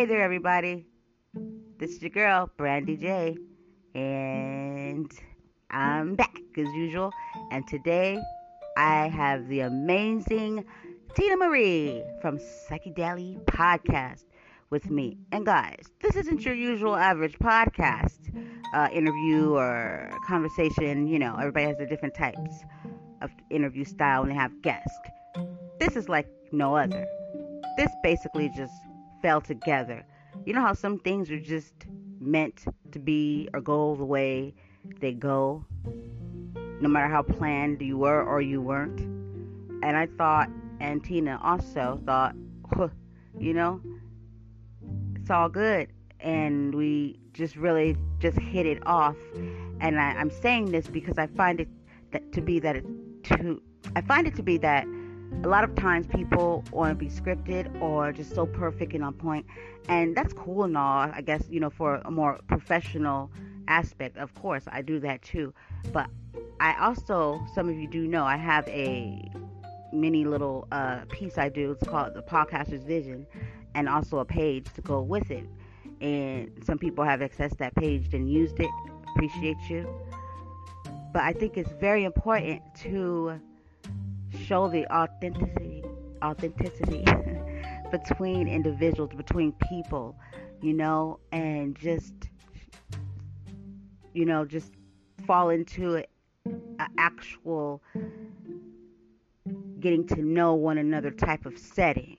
Hey there, everybody. This is your girl, Brandy J. And I'm back as usual. And today I have the amazing Tina Marie from Psychedelic Podcast with me. And guys, this isn't your usual average podcast uh, interview or conversation. You know, everybody has their different types of interview style when they have guests. This is like no other. This basically just fell together. You know how some things are just meant to be or go the way they go, no matter how planned you were or you weren't. And I thought, and Tina also thought, you know, it's all good. And we just really just hit it off. And I, am saying this because I find it that to be that it, to I find it to be that a lot of times people want to be scripted or just so perfect and on point and that's cool and all i guess you know for a more professional aspect of course i do that too. But i also some of you do know i have a mini little uh, piece i do it's called the podcaster's vision and also a page to go with it. And some people have accessed that page and used it. Appreciate you. But i think it's very important to show the authenticity authenticity between individuals, between people, you know, and just you know, just fall into an actual getting to know one another type of setting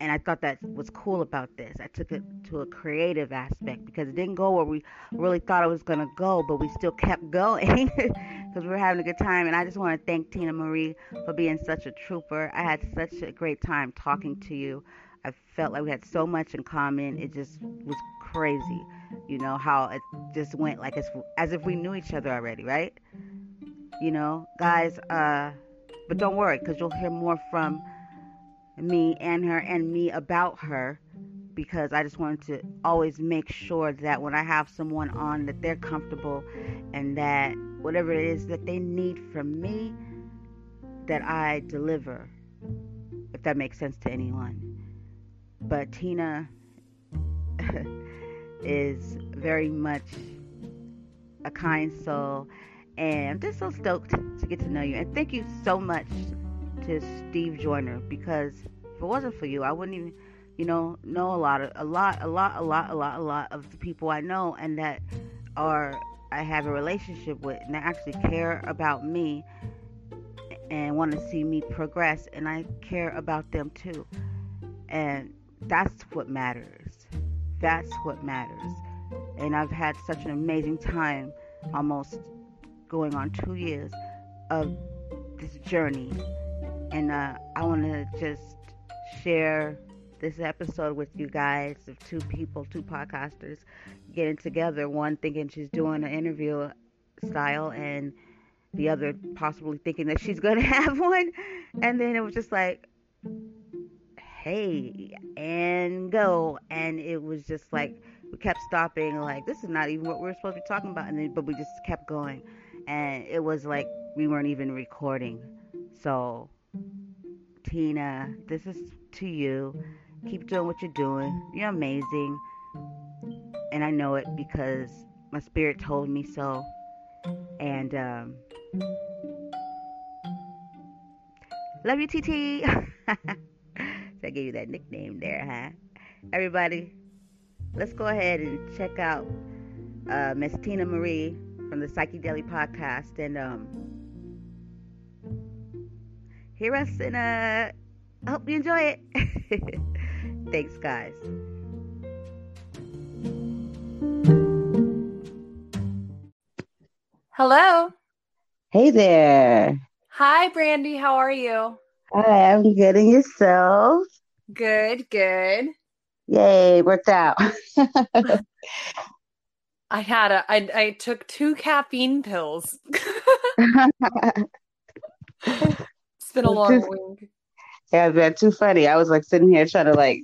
and I thought that was cool about this. I took it to a creative aspect because it didn't go where we really thought it was going to go, but we still kept going because we were having a good time. And I just want to thank Tina Marie for being such a trooper. I had such a great time talking to you. I felt like we had so much in common. It just was crazy, you know, how it just went like as, as if we knew each other already, right? You know, guys, uh, but don't worry because you'll hear more from me and her and me about her because I just wanted to always make sure that when I have someone on that they're comfortable and that whatever it is that they need from me that I deliver if that makes sense to anyone. But Tina is very much a kind soul and I'm just so stoked to get to know you and thank you so much to Steve Joyner because if it wasn't for you, I wouldn't even, you know, know a lot of a lot, a lot, a lot, a lot, a lot of the people I know and that are I have a relationship with and they actually care about me and want to see me progress and I care about them too. And that's what matters. That's what matters. And I've had such an amazing time almost going on 2 years of this journey and uh, I want to just share this episode with you guys of two people, two podcasters getting together. One thinking she's doing an interview style, and the other possibly thinking that she's going to have one. And then it was just like, hey, and go. And it was just like, we kept stopping, like, this is not even what we are supposed to be talking about. And then, but we just kept going. And it was like we weren't even recording. So Tina, this is to you. Keep doing what you're doing. You're amazing. And I know it because my spirit told me so. And um, love you, TT. so I gave you that nickname there, huh? Everybody, let's go ahead and check out uh, Miss Tina Marie from the Psychedelic Podcast. And um, hear us and uh I hope you enjoy it. Thanks guys. Hello. Hey there. Hi Brandy, how are you? Hi, I'm getting yourself. Good, good. Yay, worked out. I had a I I took two caffeine pills. It's been a long week. Yeah, been too funny. I was like sitting here trying to like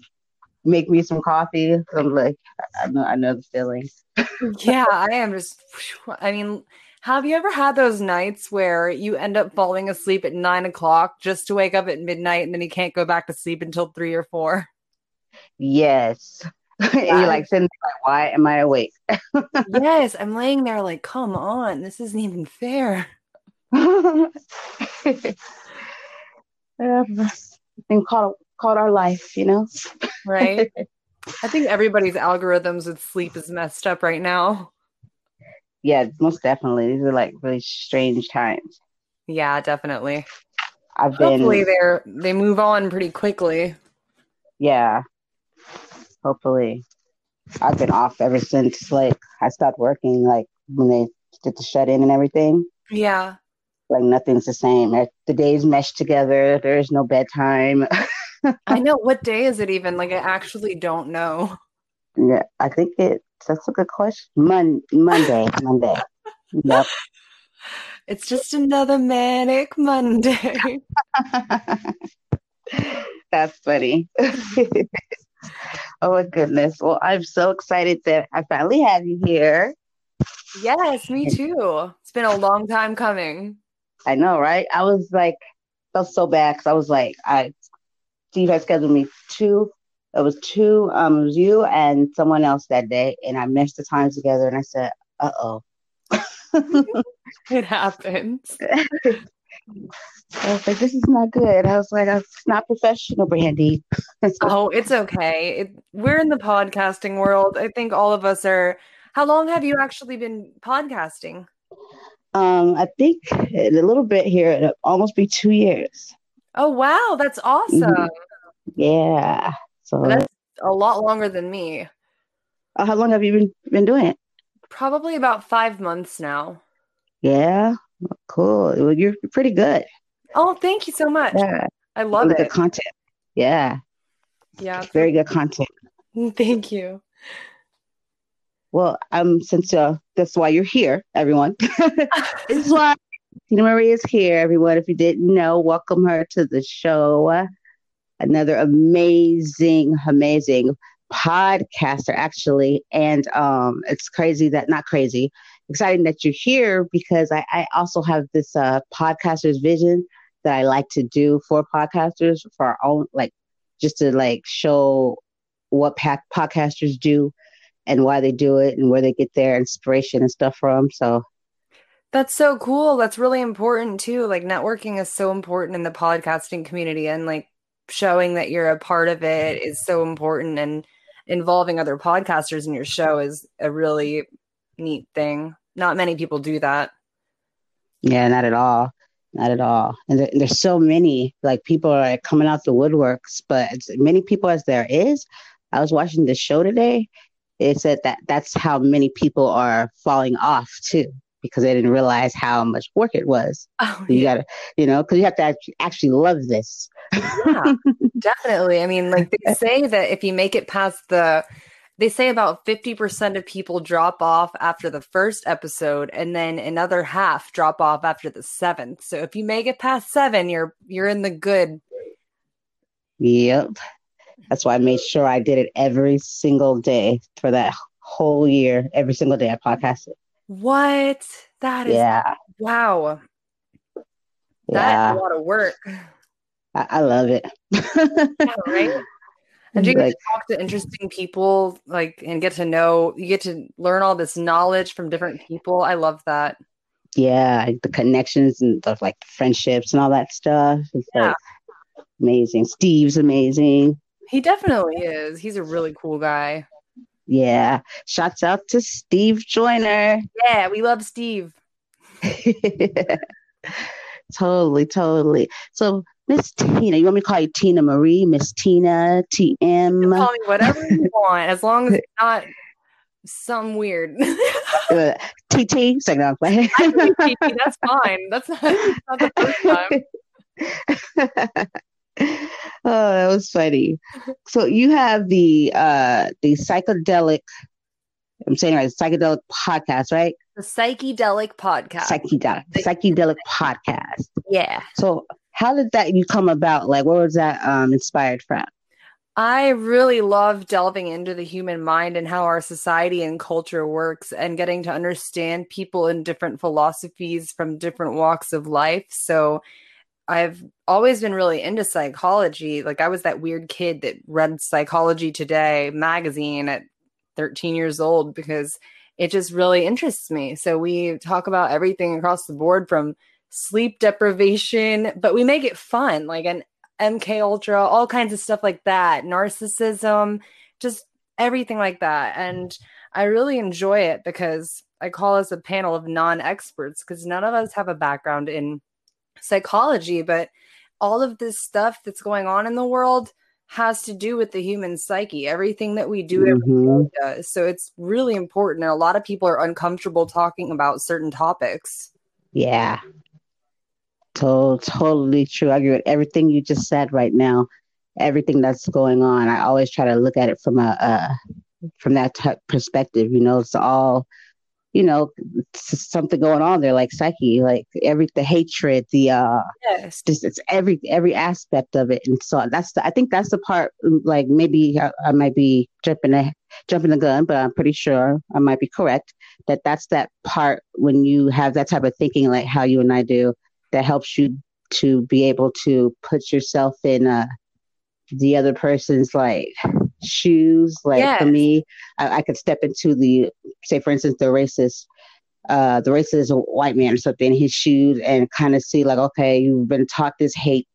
make me some coffee. I'm like, I know, I know the feeling. yeah, I am just. I mean, have you ever had those nights where you end up falling asleep at nine o'clock just to wake up at midnight and then you can't go back to sleep until three or four? Yes. You're like sitting there like, why am I awake? yes, I'm laying there like, come on, this isn't even fair. thing called called our life, you know? Right. I think everybody's algorithms with sleep is messed up right now. Yeah, most definitely. These are like really strange times. Yeah, definitely. I've been Hopefully they're they move on pretty quickly. yeah. Hopefully. I've been off ever since like I stopped working, like when they did the shut in and everything. Yeah. Like nothing's the same. The days mesh together. There's no bedtime. I know. What day is it even? Like I actually don't know. yeah, I think it. That's a good question. Mon- Monday, Monday. Yep. It's just another manic Monday. That's funny. oh my goodness. Well, I'm so excited that I finally have you here. yes, me too. It's been a long time coming. I know, right? I was like, felt so bad because I was like, I Steve had scheduled me two. It was two. Um, it was you and someone else that day, and I meshed the times together, and I said, "Uh oh." It happens. I was like, "This is not good." I was like, "It's not professional, Brandy." Oh, it's okay. It, we're in the podcasting world. I think all of us are. How long have you actually been podcasting? um, I think a little bit here. It'll almost be two years. Oh, wow. That's awesome. Mhm. Yeah. So, That's a lot longer than me. uh, how long have you been been doing it? Probably about five months now. Yeah. Cool. Well, you're pretty good. Oh, thank you so much. Yeah. I love Really good it. content. Yeah. Yeah. Very good content. Thank you. Well, um, since uh, that's why you're here, everyone. this is why Tina Marie is here, everyone. If you didn't know, welcome her to the show. Another amazing, amazing podcaster, actually. And um, it's crazy that not crazy, exciting that you're here because I, I also have this uh, podcaster's vision that I like to do for podcasters for our own, like just to like show what pa- podcasters do and why they do it and where they get their inspiration and stuff from. So That's so cool. That's really important too. Like networking is so important in the podcasting community and like showing that you're a part of it mm-hmm. is so important and involving other podcasters in your show is a really neat thing. Not many people do that. yeah, not at all, not at all. And there, there's so many like people are coming out the woodworks, but as many people as there is. I was watching the show today. It said that that's how many people are falling off too because they didn't realize how much work it was. Oh, You gotta, you know, because you have to act- actually love this. yeah, definitely. I mean, like they say that if you make it past the, they say about 50% of people drop off after the first episode and then another half drop off after the seventh. So if you make it past seven, you're you're in the good. Yep. That's why I made sure I did it every single day for that whole year. Every single day I podcasted. What? That is Yeah. wow. That's Yeah. a lot of work. I, I love it. Yeah, right? And you get Like, to talk to interesting people, like, and get to know, you get to learn all this knowledge from different people. I love that. yeah, the connections and the like friendships and all that stuff. It's Yeah. like amazing. Steve's amazing. He definitely is. He's a really cool guy. Yeah. Shouts out to Steve Joyner. Yeah, we love Steve. totally, totally. So Miss Tina, you want me to call you Tina Marie, Miss Tina, TM? Call me whatever you want, as long as it's not some weird. uh, TT. Second play. I can be cheeky, That's fine. That's not, not the first time. Oh, that was funny. So you have the uh the psychedelic. I'm saying right, psychedelic podcast, right? The Psychedelic Podcast. Psychedelic, psychedelic podcast. yeah. So how did that you come about? Like, what was that um inspired from? I really love delving into the human mind and how our society and culture works and getting to understand people in different philosophies from different walks of life. So I've always been really into psychology. Like I was that weird kid that read Psychology Today magazine at 13 years old because it just really interests me. So we talk about everything across the board from sleep deprivation, but we make it fun, like an MK Ultra, all kinds of stuff like that, narcissism, just everything like that. And I really enjoy it because I call us a panel of non-experts because none of us have a background in psychology, but all of this stuff that's going on in the world has to do with the human psyche. Everything that we do mm-hmm. does. So it's really important. And a lot of people are uncomfortable talking about certain topics. Yeah. To- totally true. I agree with everything you just said right now. Everything that's going on. I always try to look at it from a, a from that t- perspective. You know, it's all you know something going on there like psyche like every the hatred the uh yes. just it's every every aspect of it. And so that's the, i think that's the part like maybe I, I, might be jumping a jumping the gun but i'm pretty sure i might be correct that that's that part when you have that type of thinking like how you and i do that helps you to be able to put yourself in uh the other person's like shoes. Like yes. for me, I, I, could step into the say, for instance, the racist, uh, the racist white man or something his shoes and kind of see like, okay, you've been taught this hate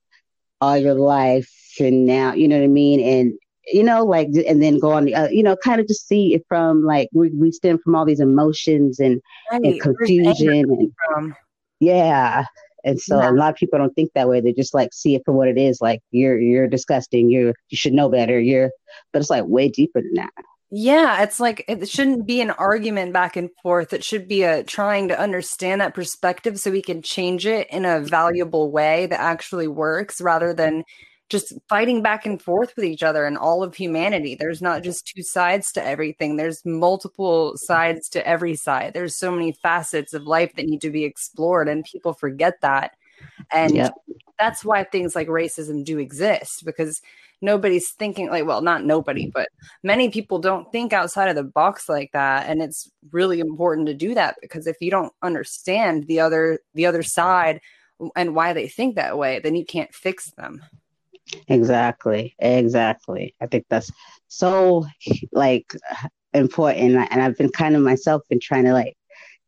all your life, and now you know what I mean, and you know, like, and then go on the, uh, you know, kind of just see it from like we, we stem from all these emotions and, right. and confusion and from? yeah, and so yeah. a lot of people don't think that way. They just like see it for what it is. Like you're you're disgusting. You're you should know better. You're but it's like way deeper than that. Yeah, it's like it shouldn't be an argument back and forth. It should be a trying to understand that perspective so we can change it in a valuable way that actually works rather than just fighting back and forth with each other and all of humanity. There's not just two sides to everything. There's multiple sides to every side. There's so many facets of life that need to be explored and people forget that. And yep. that's why things like racism do exist because nobody's thinking like well not nobody but many people don't think outside of the box like that and it's really important to do that because if you don't understand the other the other side and why they think that way then you can't fix them Exactly. Exactly. I think that's so like important. And I've been kind of myself been trying to like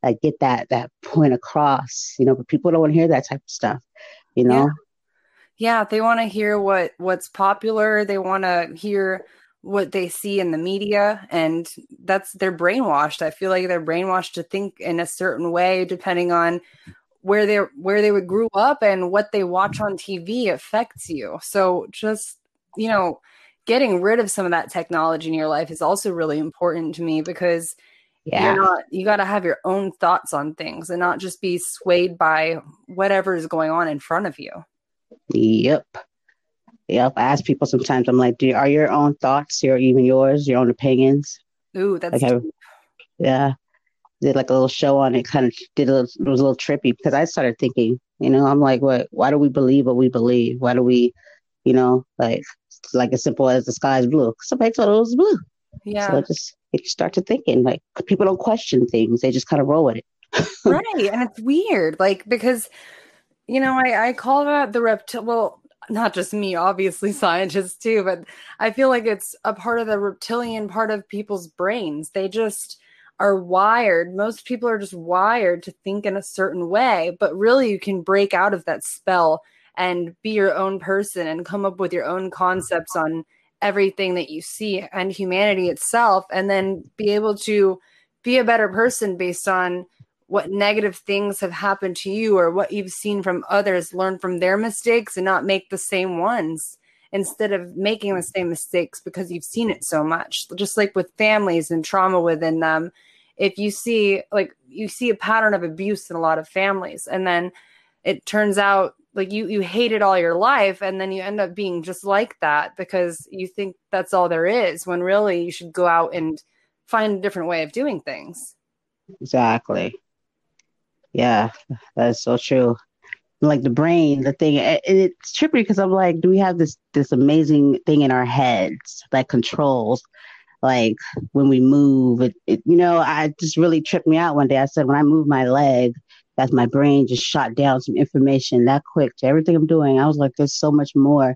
like get that that point across, you know, but people don't want to hear that type of stuff, you know? Yeah, yeah they want to hear what what's popular. They want to hear what they see in the media and that's they're brainwashed. I feel like they're brainwashed to think in a certain way depending on where they where they would grew up and what they watch mm-hmm. on TV affects you. So just you know, getting rid of some of that technology in your life is also really important to me because yeah. not you got to have your own thoughts on things and not just be swayed by whatever is going on in front of you. Yep. Yep. I ask people sometimes, I'm like, do are your own thoughts, or even yours, your own opinions? Ooh, that's like, yeah did like a little show on it, kind of did a little, it was a little trippy because I started thinking, you know, I'm like, what? Why do we believe what we believe? Why do we, you know, like like as simple as the sky is blue? Somebody told it was blue. Yeah. So it just it start to thinking like people don't question things; they just kind of roll with it. right, and it's weird, like because you know, I I call that the reptile. Well, not just me, obviously scientists too, but I feel like it's a part of the reptilian part of people's brains. They just are wired, most people are just wired to think in a certain way, but really you can break out of that spell and be your own person and come up with your own concepts on everything that you see and humanity itself, and then be able to be a better person based on what negative things have happened to you or what you've seen from others, learn from their mistakes and not make the same ones instead of making the same mistakes because you've seen it so much. Just like with families and trauma within them, if you see like you see a pattern of abuse in a lot of families and then it turns out like you you hate it all your life and then you end up being just like that because you think that's all there is when really you should go out and find a different way of doing things. Exactly. Yeah that's so true. Like the brain the thing it, it's trippy because i'm like do we have this this amazing thing in our heads that controls like when we move it, it, you know i just really tripped me out one day i said when i move my leg that my brain just shot down some information that quick to everything I'm doing. I was like, there's so much more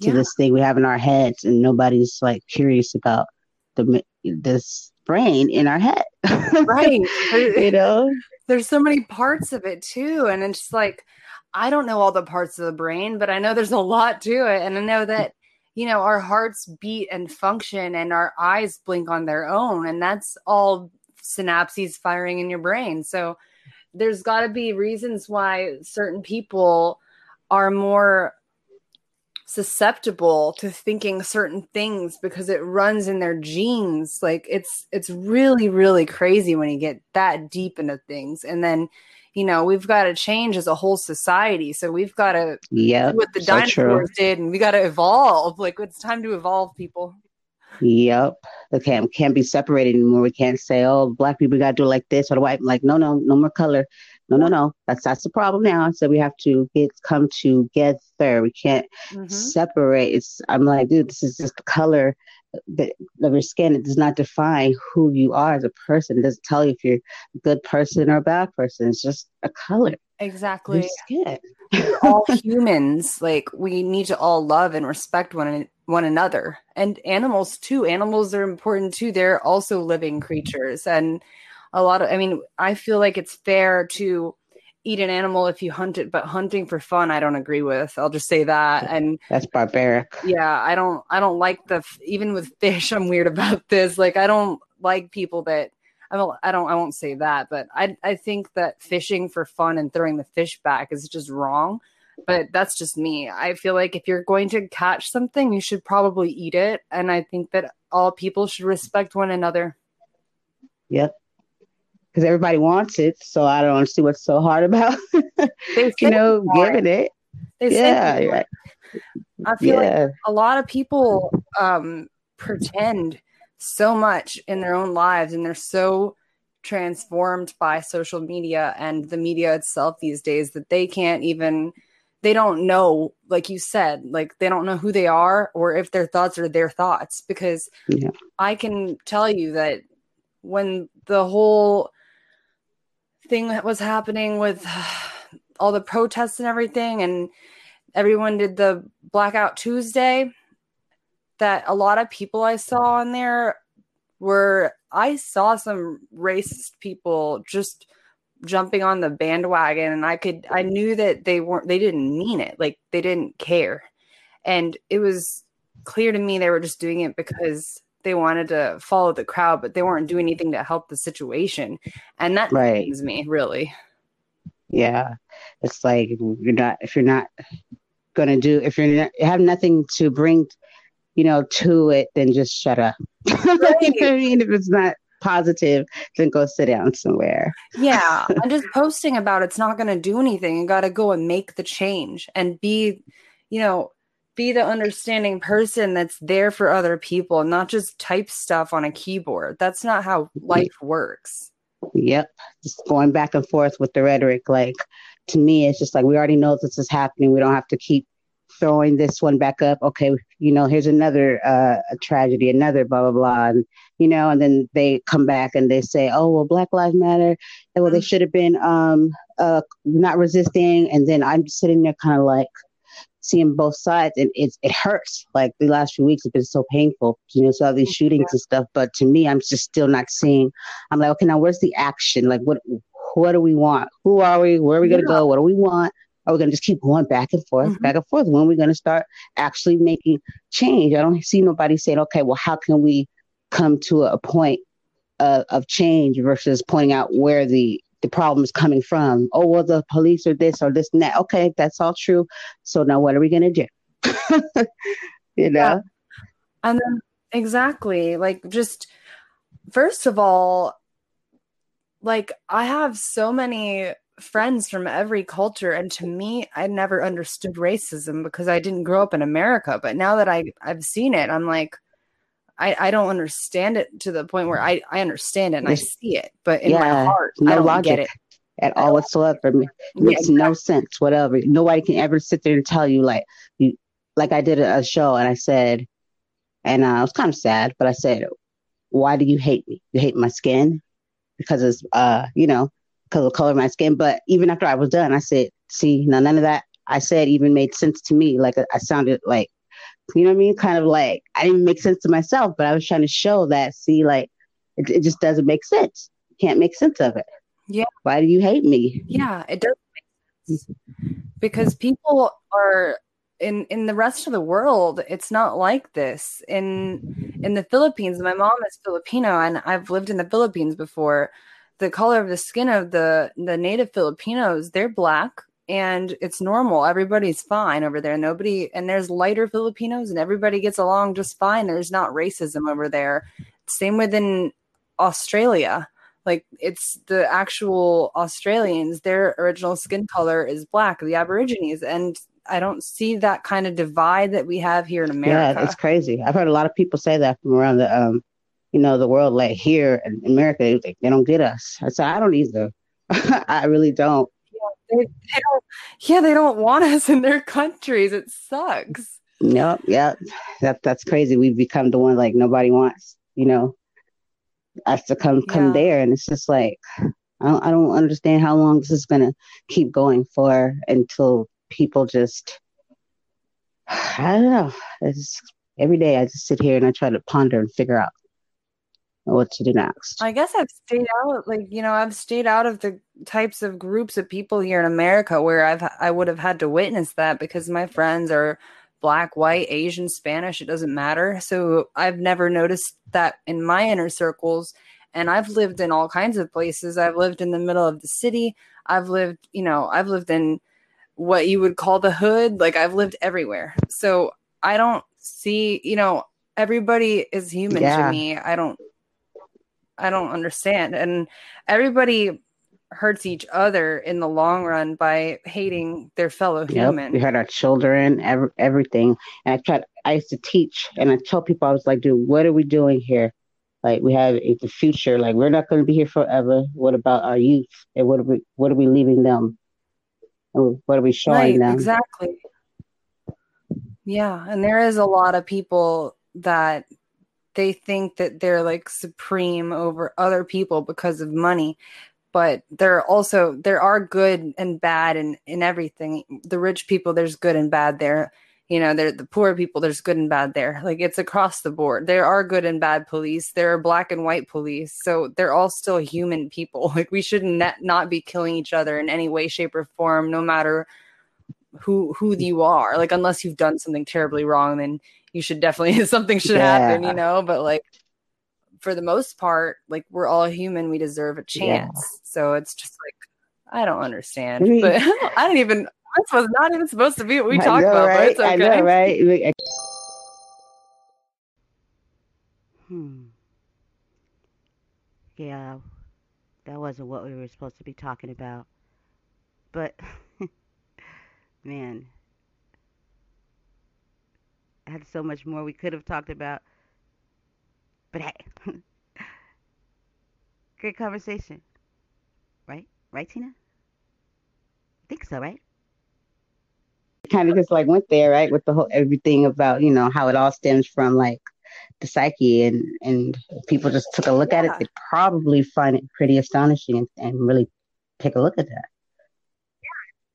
to yeah. this thing we have in our heads, and nobody's like curious about the this brain in our head. right. you know, there's so many parts of it too, and it's like I don't know all the parts of the brain, but I know there's a lot to it, and I know that you know our hearts beat and function and our eyes blink on their own and that's all synapses firing in your brain. So there's got to be reasons why certain people are more susceptible to thinking certain things because it runs in their genes. Like it's it's really really crazy when you get that deep into things. And then you know we've got to change as a whole society so we've got to yeah what the so dinosaurs true. did and we got to evolve like it's time to evolve people Yep. Okay, can't, can't be separated anymore. We can't say, oh, black people got to do like this or the white. Like, no, no, no more color. No, no, no. That's that's the problem now. So we have to get come together. We can't mm-hmm. separate. It's I'm like, dude, this is just color of your skin. It does not define who you are as a person. It doesn't tell you if you're a good person or a bad person. It's just a color. Exactly. We're all humans. Like we need to all love and respect one one another, and animals too. Animals are important too. They're also living creatures, and a lot of. I mean, I feel like it's fair to eat an animal if you hunt it, but hunting for fun, I don't agree with. I'll just say that. And that's barbaric. Yeah, I don't. I don't like the even with fish. I'm weird about this. Like I don't like people that I don't, I don't, I won't say that, but I, I think that fishing for fun and throwing the fish back is just wrong. But that's just me. I feel like if you're going to catch something, you should probably eat it. And I think that all people should respect one another. Yep. Because everybody wants it. So I don't see what's so hard about, you know, giving it. They yeah. Right. I feel yeah. like a lot of people um, pretend so much in their own lives and they're so transformed by social media and the media itself these days that they can't even they don't know like you said like they don't know who they are or if their thoughts are their thoughts because yeah. i can tell you that when the whole thing that was happening with all the protests and everything and everyone did the blackout tuesday that a lot of people I saw on there were I saw some racist people just jumping on the bandwagon and I could I knew that they weren't they didn't mean it like they didn't care. And it was clear to me they were just doing it because they wanted to follow the crowd but they weren't doing anything to help the situation and that right. me really yeah it's like you're not if you're not gonna do if you're not you have nothing to bring you know, to it, then just shut up. Right. you know I mean? If it's not positive, then go sit down somewhere. yeah. And just posting about it's not going to do anything. You got to go and make the change and be, you know, be the understanding person that's there for other people, not just type stuff on a keyboard. That's not how life works. Yep. Just going back and forth with the rhetoric. Like, to me, it's just like we already know this is happening. We don't have to keep throwing this one back up. Okay, you know, here's another uh, tragedy, another blah blah blah, and you know, and then they come back and they say, oh well, Black Lives Matter. And, well, they mm-hmm. should have been um, uh, not resisting, and then I'm sitting there kind of like seeing both sides, and it it hurts. Like the last few weeks have been so painful, you know, so all these shootings and stuff. But to me, I'm just still not seeing. I'm like, okay, now where's the action? Like, what what do we want? Who are we? Where are we gonna yeah. go? What do we want? Are we going to just keep going back and forth, mm-hmm. back and forth? When are we going to start actually making change? I don't see nobody saying, okay, well, how can we come to a point of, of change versus pointing out where the the problem is coming from. Oh, well, the police are this or this and that. Okay, that's all true. So now what are we going to do? you know? Yeah. And then, exactly. Like, just first of all, like, I have so many friends from every culture and to me i never understood racism because i didn't grow up in america but now that i i've seen it i'm like i i don't understand it to the point where i i understand it and i see it but in yeah, my heart no i don't logic. get it at all whatsoever. It makes yeah, no sense, whatever. Nobody can ever sit there and tell you like you like I did a, show and I said, and uh, I was kind of sad, but I said, why do you hate me? You hate my skin because it's uh, you know, because of the color of my skin. But even after I was done, I said, see, now none of that I said even made sense to me. Like I sounded like, you know what I mean? Kind of like I didn't make sense to myself, but I was trying to show that, see, like it, it just doesn't make sense. Can't make sense of it. Yeah. Why do you hate me? Yeah, it doesn't make sense. Because people are in in the rest of the world it's not like this in in the philippines my mom is filipino and i've lived in the philippines before the color of the skin of the the native filipinos they're black and it's normal everybody's fine over there nobody and there's lighter filipinos and everybody gets along just fine there's not racism over there same within australia like it's the actual australians their original skin color is black the aborigines and I don't see that kind of divide that we have here in America. Yeah, it's crazy. I've heard a lot of people say that from around the um, you know, the world. Like here in America, they, they don't get us. I said I don't either. I really don't. Yeah they, they don't. Yeah, they don't want us in their countries. It sucks. Yep, yeah, that that's crazy. We've become the one like nobody wants. You know, us to come come yeah. there, and it's just like I don't, I don't understand how long this is gonna keep going for until people just I don't know. It's every day I just sit here and I try to ponder and figure out what to do next. I guess I've stayed out like you know I've stayed out of the types of groups of people here in America where I've I would have had to witness that because my friends are black, white, Asian, Spanish, it doesn't matter. So I've never noticed that in my inner circles and I've lived in all kinds of places. I've lived in the middle of the city. I've lived, you know, I've lived in what you would call the hood. Like I've lived everywhere. So I don't see, you know, everybody is human yeah. to me. I don't I don't understand. And everybody hurts each other in the long run by hating their fellow yep. human. We hurt our children, every, everything. And I tried I used to teach and I tell people I was like, dude, what are we doing here? Like we have the future. Like we're not going to be here forever. What about our youth? And what are we? What are we leaving them? what are we showing right, them? Exactly. Yeah, and there is a lot of people that they think that they're like supreme over other people because of money but there are also there are good and bad in in everything. The rich people there's good and bad there. You know they're the poor people there's good and bad there. Like it's across the board. There are good and bad police. There are black and white police. So they're all still human people. Like we should not, not be killing each other in any way shape or form no matter who who you are. Like unless you've done something terribly wrong then you should definitely something should yeah. happen you know but like for the most part like we're all human we deserve a chance yeah. so it's just like I don't understand, but I don't even this was not even supposed to be what we talked about, right? but it's okay. I know, right? Hmm. Yeah, that wasn't what we were supposed to be talking about. But, man, I had so much more we could have talked about. But hey, great conversation. Right? Right, Tina? I think so, right? kind of just like went there, right, with the whole everything about you know how it all stems from like the psyche, and and people just took a look yeah. at it, they probably find it pretty astonishing and, and really take a look at that.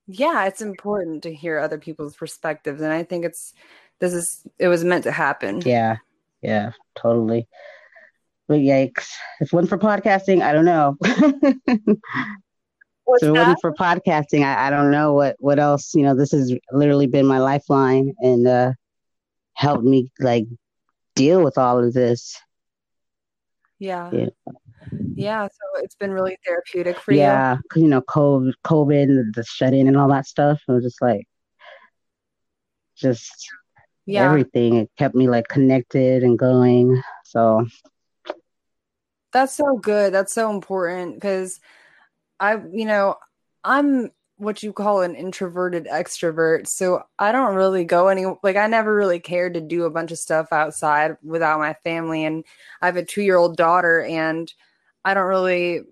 Yeah, it's important to hear other people's perspectives, and I think it's this is it was meant to happen. Yeah, yeah, totally. But yikes! If one for podcasting, I don't know. What's so that? for podcasting, I, I don't know what what else. You know, this has literally been my lifeline and uh, helped me like deal with all of this. Yeah. yeah. Yeah, so it's been really therapeutic for yeah, you. Yeah, you know, COVID, COVID, the shut in, and all that stuff. It was just like, just yeah. everything. It kept me like connected and going. So that's so good. That's so important because I, you know, I'm what you call an introverted extrovert. So I don't really go any like I never really cared to do a bunch of stuff outside without my family and I have a 2-year-old daughter and I don't really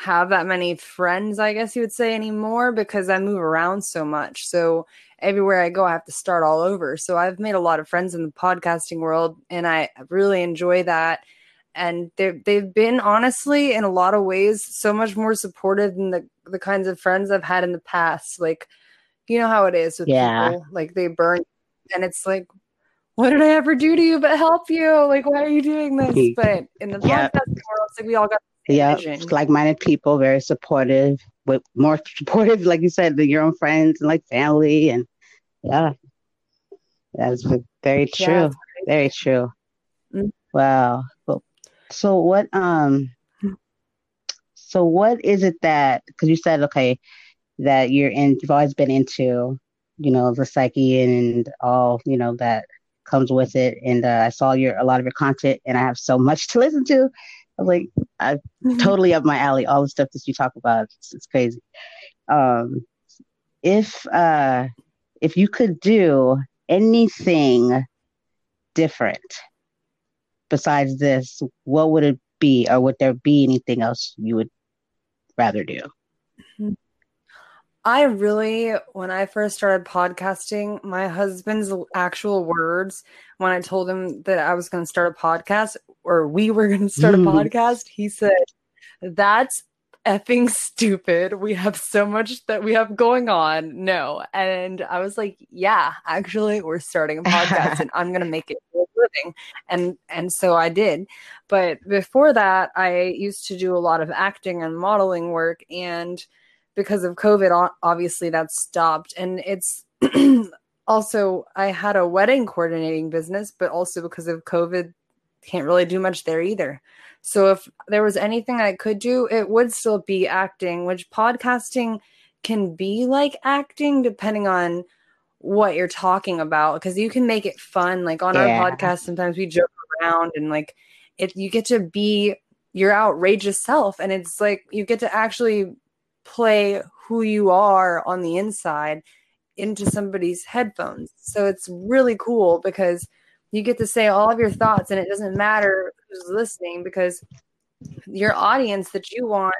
have that many friends, I guess you would say anymore because I move around so much. So everywhere I go I have to start all over. So I've made a lot of friends in the podcasting world and I really enjoy that and they've they've been honestly in a lot of ways so much more supportive than the the kinds of friends I've had in the past. Like, you know how it is with Yeah. people. Like they burn and it's like, what did I ever do to you but help you? Like, why are you doing this? But in the Yeah. podcast world, it's like we all got Yeah, like-minded people, very supportive, with more supportive, like you said, than your own friends and like family, and yeah, that's very true. it's Very true. Mm. Wow. So what? Um. So what is it that? Because you said okay, that you're in. You've always been into, you know, the psyche and all, you know, that comes with it. And uh, I saw your a lot of your content, and I have so much to listen to. I was like, I totally up my alley. All the stuff that you talk about, it's, it's crazy. Um, if uh, if you could do anything different besides this, what would it be, or would there be anything else you would rather do? I really, when I first started podcasting, my husband's actual words when I told him that I was going to start a podcast or we were going to start a Mhm. podcast, he said, That's effing stupid. We have so much that we have going on. No. And I was like, Yeah, actually, we're starting a podcast and I'm going to make it a living. And, and so I did. But before that, I used to do a lot of acting and modeling work. And because of COVID, obviously that stopped. And it's also, I had a wedding coordinating business, but also because of COVID, can't really do much there either. So if there was anything I could do, it would still be acting, which podcasting can be like acting depending on what you're talking about because you can make it fun like on Yeah. our podcast sometimes we joke around and like it you get to be your outrageous self and it's like you get to actually play who you are on the inside into somebody's headphones. So it's really cool because you get to say all of your thoughts and it doesn't matter who's listening because your audience that you want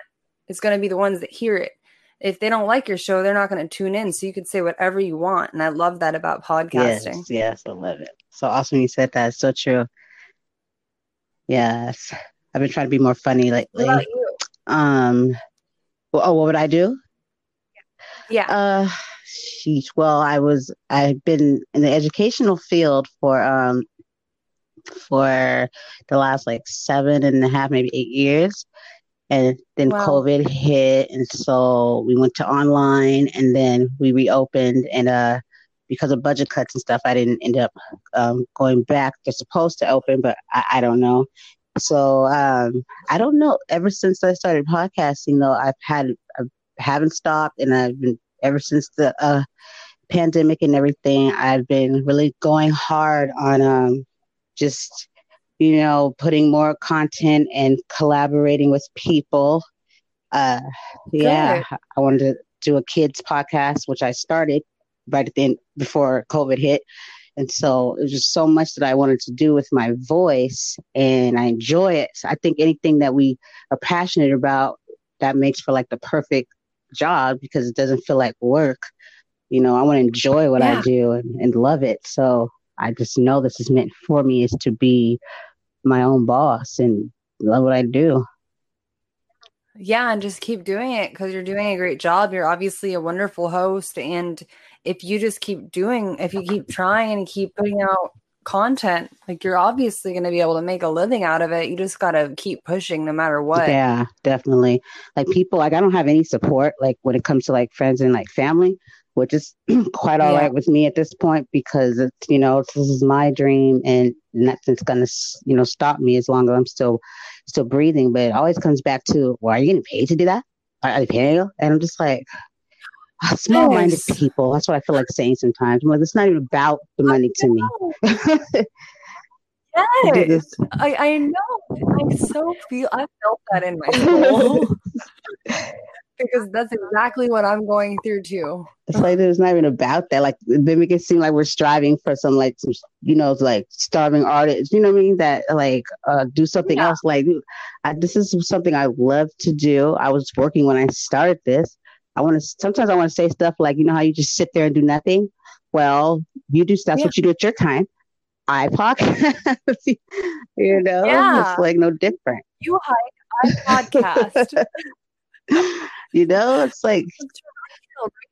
is going to be the ones that hear it. If they don't like your show, they're not going to tune in. So you can say whatever you want. And I love that about podcasting. Yes, yes, I love it. So awesome you said that. So true. Yes. I've been trying to be more funny lately. Um oh, what would I do? Yeah. Uh sheesh. Well, I was I've been in the educational field for um for the last like seven and a half, maybe eight years. And then Wow. COVID hit and so we went to online and then we reopened and uh because of budget cuts and stuff, I didn't end up um, going back. They're supposed to open, but I, I don't know. So um, I don't know. Ever since I started podcasting, though, I've had I haven't stopped, and I've been ever since the uh, pandemic and everything. I've been really going hard on um, just you know putting more content and collaborating with people. Uh, yeah, I wanted to do a kids podcast, which I started right at the end before COVID hit. And so it was just so much that I wanted to do with my voice and I enjoy it. So I think anything that we are passionate about that makes for like the perfect job because it doesn't feel like work. You know, I want to enjoy what Yeah. I do and, and love it. So I just know this is meant for me is to be my own boss and love what I do. Yeah, and just keep doing it because you're doing a great job. You're obviously a wonderful host. And if you just keep doing, if you keep trying and keep putting out content, like you're obviously going to be able to make a living out of it. You just got to keep pushing no matter what. Yeah, definitely. Like people, like I don't have any support, like when it comes to like friends and like family, which is quite all Yeah. right with me at this point because it's you know this is my dream and nothing's gonna you know stop me as long as I'm still still breathing. But it always comes back to, well, are you getting paid to do that? Are, are they paying you? And I'm just like. Ah, Small minded Yes. people. That's what I feel like saying sometimes. I'm like, it's not even about the money to me. Yes, I, I know. I so feel, I felt that in my soul because that's exactly what I'm going through too. It's like it's not even about that. Like they make it seem like we're striving for some like some you know like starving artists. You know what I mean? That like uh, do something Yeah. else. Like I, this is something I love to do. I was working when I started this. I want to sometimes I want to say stuff like you know how you just sit there and do nothing. Well, you do that's Yeah. what you do at your time. iPod. you know, Yeah. it's like no different. You hike, I podcast. you know, it's like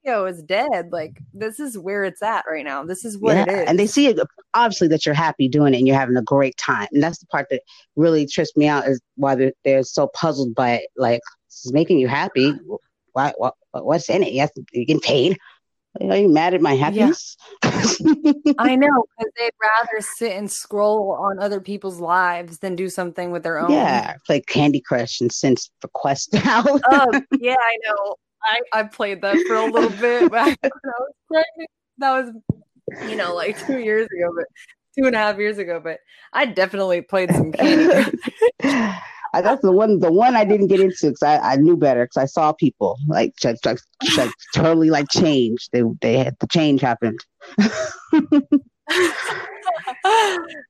radio is dead. Like this is where it's at right now. This is what yeah, it is. and they see it obviously that you're happy doing it and you're having a great time, and that's the part that really trips me out is why they're, they're so puzzled by it. Like, this is making you happy. Why? What, what's in it? You to, you're getting paid. Are you mad at my happiness? I know because they'd rather sit and scroll on other people's lives than do something with their own. yeah, play Candy Crush and send requests out. Oh yeah, I know. I, I played that for a little bit back when I was pregnant. That was, you know, like two years ago, but two and a half years ago. But I definitely played some Candy Crush. I that's the one the one I didn't get into because I, I knew better because I saw people like, just, like, like totally like change. They they had the change happened.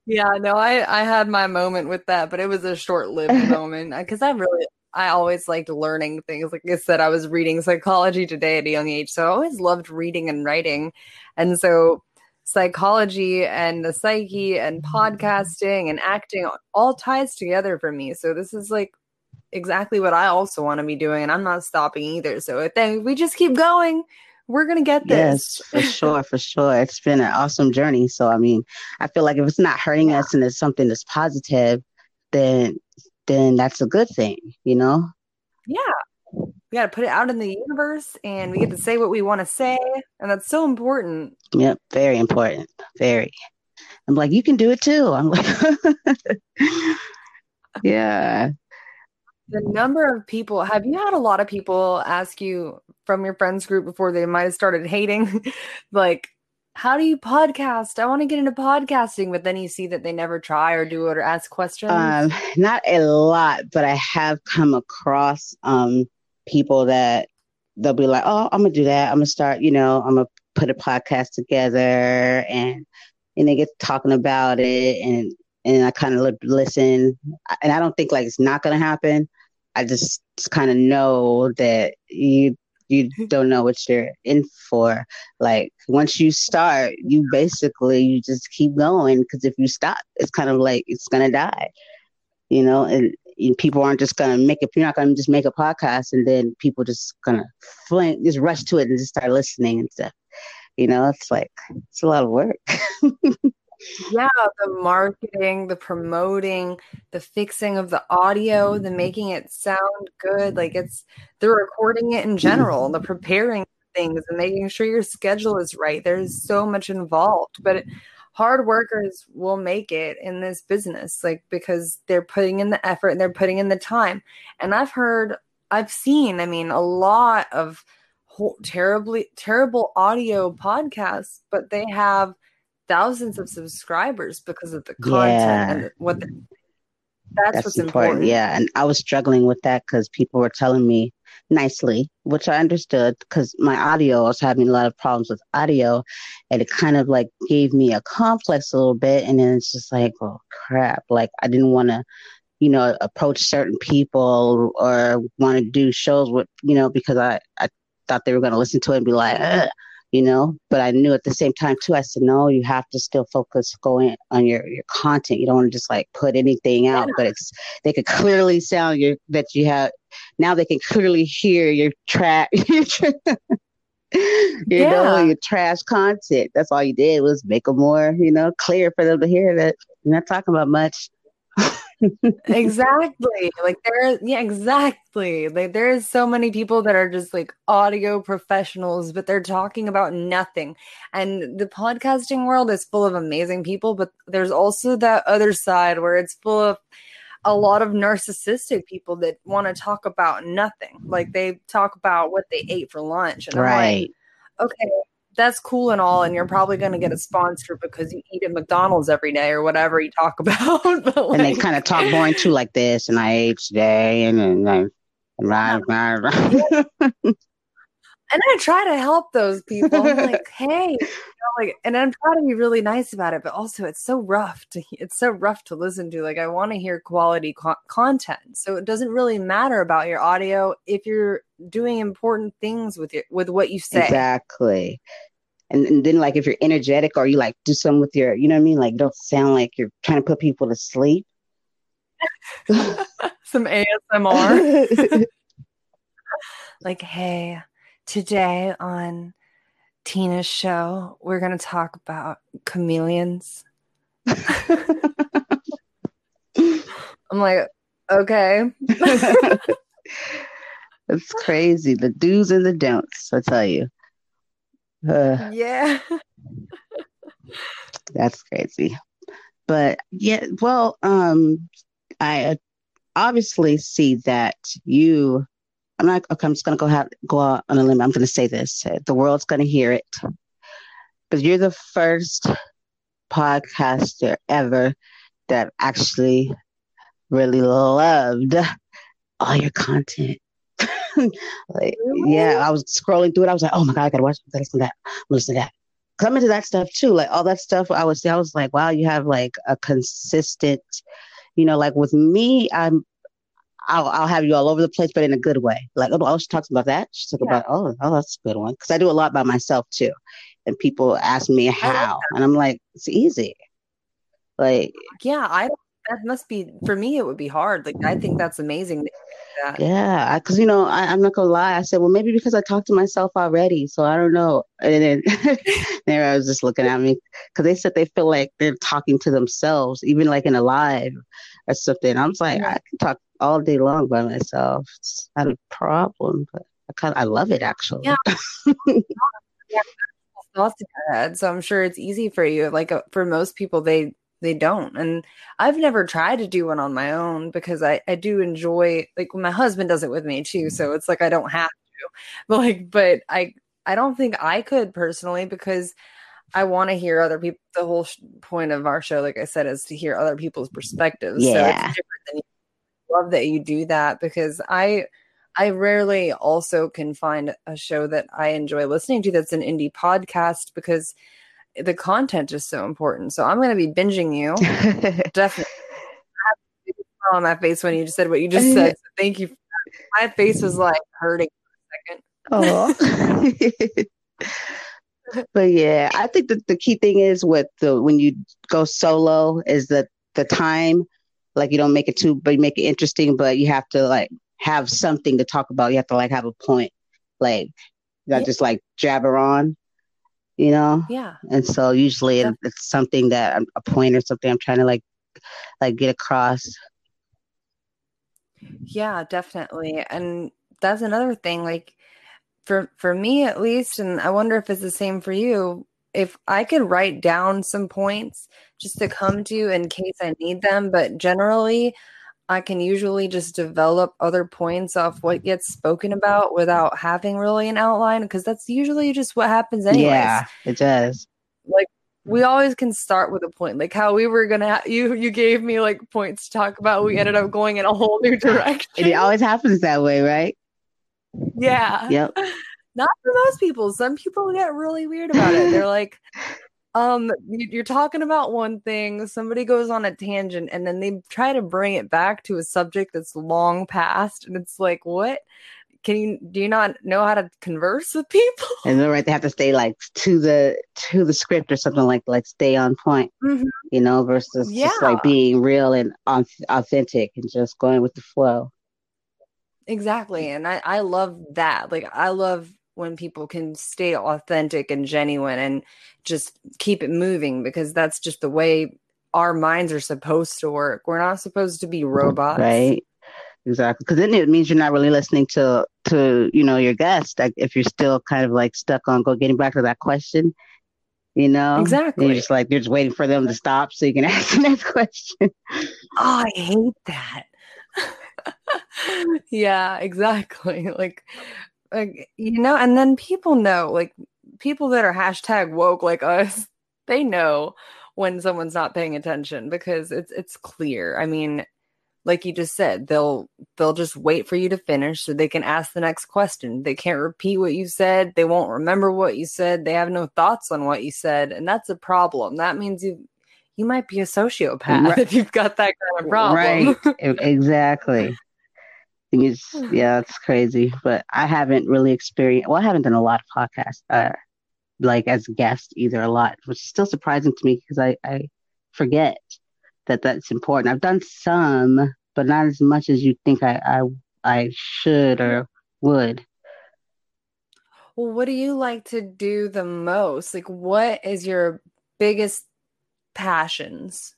yeah, no, I I had my moment with that, but it was a short-lived moment because I really I always liked learning things. Like I said, I was reading psychology today at a young age, so I always loved reading and writing, and so psychology and the psyche and mm-hmm. podcasting and acting all ties together for me. So this is like exactly what I also want to be doing, and I'm not stopping either. So I think we just keep going. We're gonna get this. Yes, for sure, for sure. It's been an awesome journey. So I mean, I feel like if it's not hurting us and it's something that's positive, then then that's a good thing, you know? Yeah. We got to put it out in the universe and we get to say what we want to say. And that's so important. Yep, very important. Very. I'm like, you can do it too. I'm like, yeah. The number of people, have you had a lot of people ask you from your friends group before they might have started hating, like, how do you podcast? I want to get into podcasting, but then you see that they never try or do it or ask questions. Um, not a lot, but I have come across um people that they'll be like, "Oh, I'm gonna do that. I'm gonna start. You know, I'm gonna put a podcast together," and and they get talking about it, and and I kind of listen, and I don't think like it's not gonna happen. I just, kind of know that you you mm-hmm. don't know what you're in for. Like once you start, you basically you just keep going because if you stop, it's kind of like it's gonna die. You know, and, people aren't just gonna make it. You're not gonna just make a podcast and then people just gonna fling, just rush to it and just start listening and stuff. You know, it's like it's a lot of work. yeah the marketing the promoting the fixing of the audio the making it sound good like it's the recording it in general the preparing things and making sure your schedule is right there's so much involved but it, hard workers will make it in this business like because they're putting in the effort and they're putting in the time and i've heard i've seen i mean a lot of terribly terrible audio podcasts but they have thousands of subscribers because of the content Yeah. and what the, that's, That's what's important. important. Yeah. And I was struggling with that because people were telling me nicely, which I understood because my audio, I was having a lot of problems with audio. And it kind of like gave me a complex a little bit. And then it's just like, oh crap. Like I didn't want to, you know, approach certain people or want to do shows with, you know, because I, I thought they were going to listen to it and be like, Ugh, you know, but I knew at the same time too, I said, no, you have to still focus going on your, your content. You don't want to just like put anything out, but it's, they could clearly sound your, that you have, now they can clearly hear your track, your tra- you know, your trash content. That's all you did was make them more, you know, clear for them to hear that you're not talking about much. Exactly. Like there, yeah, exactly. Like there's so many people that are just like audio professionals, but they're talking about nothing. And the podcasting world is full of amazing people, but there's also that other side where it's full of a lot of narcissistic people that want to talk about nothing. Like they talk about what they ate for lunch. And I'm like, Right. okay, that's cool and all, and you're probably going to get a sponsor because you eat at McDonald's every day or whatever you talk about. but and they kind of talk boring too, like this, and I ate today, and then like, rah, rah, rah. and I try to help those people. I'm like, hey, you know, like, and I'm trying to be really nice about it, but also it's so rough to it's so rough to listen to. Like, I want to hear quality co- content, so it doesn't really matter about your audio if you're doing important things with your with what you say. exactly. And, and then like if you're energetic or you like do something with your, you know what I mean? Like don't sound like you're trying to put people to sleep. Some ASMR. like, hey, today on Tina's show, we're going to talk about chameleons. I'm like, okay. It's crazy. The do's and the don'ts, I tell you. Uh, yeah. that's crazy. But yeah, well, um, I obviously see that you. I'm not. Okay, I'm just gonna go have go out on a limb. I'm gonna say this. The world's gonna hear it, but you're the first podcaster ever that actually really loved all your content. like, really? yeah, I was scrolling through it. I was like, oh my god, I gotta watch, listen to that, listen to that. Come into that stuff too, like all that stuff. I was, I was like, wow, you have like a consistent, you know, like with me, I'm, I'll, I'll have you all over the place, but in a good way. Like, oh, she talks about that. She talks yeah. about, oh, oh, that's a good one. Because I do a lot by myself too, and people ask me how, and I'm like, it's easy. Like, yeah, I that must be for me. It would be hard. Like, I think that's amazing that. Yeah, because you know, I, am not gonna lie. I said, well, maybe because I talked to myself already, so I don't know. And then there I was just looking at me because they said they feel like they're talking to themselves, even like in a live or something. I was like, yeah. I can talk all day long by myself. It's not a problem, but I kind of I love it actually. Yeah. yeah. Thoughts in your head, so I'm sure it's easy for you. Like uh, for most people, they they don't and i've never tried to do one on my own because i i do enjoy like my husband does it with me too mm-hmm. so it's like i don't have to but like but i i don't think i could personally because i want to hear other people the whole sh- point of our show like i said is to hear other people's perspectives yeah. so it's different than you love that you do that because i I rarely also can find a show that I enjoy listening to that's an indie podcast because the content is so important. So I'm going to be binging you. Definitely. on my face when you just said what you just said. So thank you. My face was like hurting for a second. Oh. but yeah, I think that the key thing is with the when you go solo is that the time, like you don't make it too, but you make it interesting. But you have to like have something to talk about. You have to like have a point, like not yeah. just like jabber on you know? Yeah. And so usually yeah. it's something that I'm, a point or something i'm trying to like like get across. Yeah definitely. And that's another thing like for for me at least and i wonder if it's the same for you if i could write down some points just to come to in case i need them but generally I can usually just develop other points off what gets spoken about without having really an outline because that's usually just what happens anyways. Yeah, it does. Like we always can start with a point, like how we were gonna. Ha- you you gave me like points to talk about. We ended up mm-hmm. going in a whole new direction. it always happens that way, right? Yeah. Yep. Not for most people. Some people get really weird about it. They're like, um you're talking about one thing somebody goes on a tangent and then they try to bring it back to a subject that's long past and it's like what can you do you not know how to converse with people and then right they have to stay like to the to the script or something like like stay on point mm-hmm. you know versus yeah. just like being real and authentic and just going with the flow exactly and i i love that like i love when people can stay authentic and genuine and just keep it moving because that's just the way our minds are supposed to work. We're not supposed to be mm-hmm. robots. Right. Exactly. Because then it means you're not really listening to to, you know, your guest. Like if you're still kind of like stuck on go getting back to that question, you know? Exactly. You're just like you're just waiting for them to stop so you can ask the next question. Oh, I hate that. yeah, exactly. Like like you know and then people know like people that are hashtag woke like us they know when someone's not paying attention because it's it's clear. I mean like you just said they'll they'll just wait for you to finish so they can ask the next question. They can't repeat what you said. They won't remember what you said. They have no thoughts on what you said and that's a problem. That means you you might be a sociopath right. if you've got that kind of problem. Right. Exactly it's yeah, it's crazy. But I haven't really experienced. Well, I haven't done a lot of podcasts. Uh, like as guests either a lot, which is still surprising to me because I, I forget that that's important. I've done some, but not as much as you think I, I, I should or would. Well, what do you like to do the most? Like, what is your biggest passions?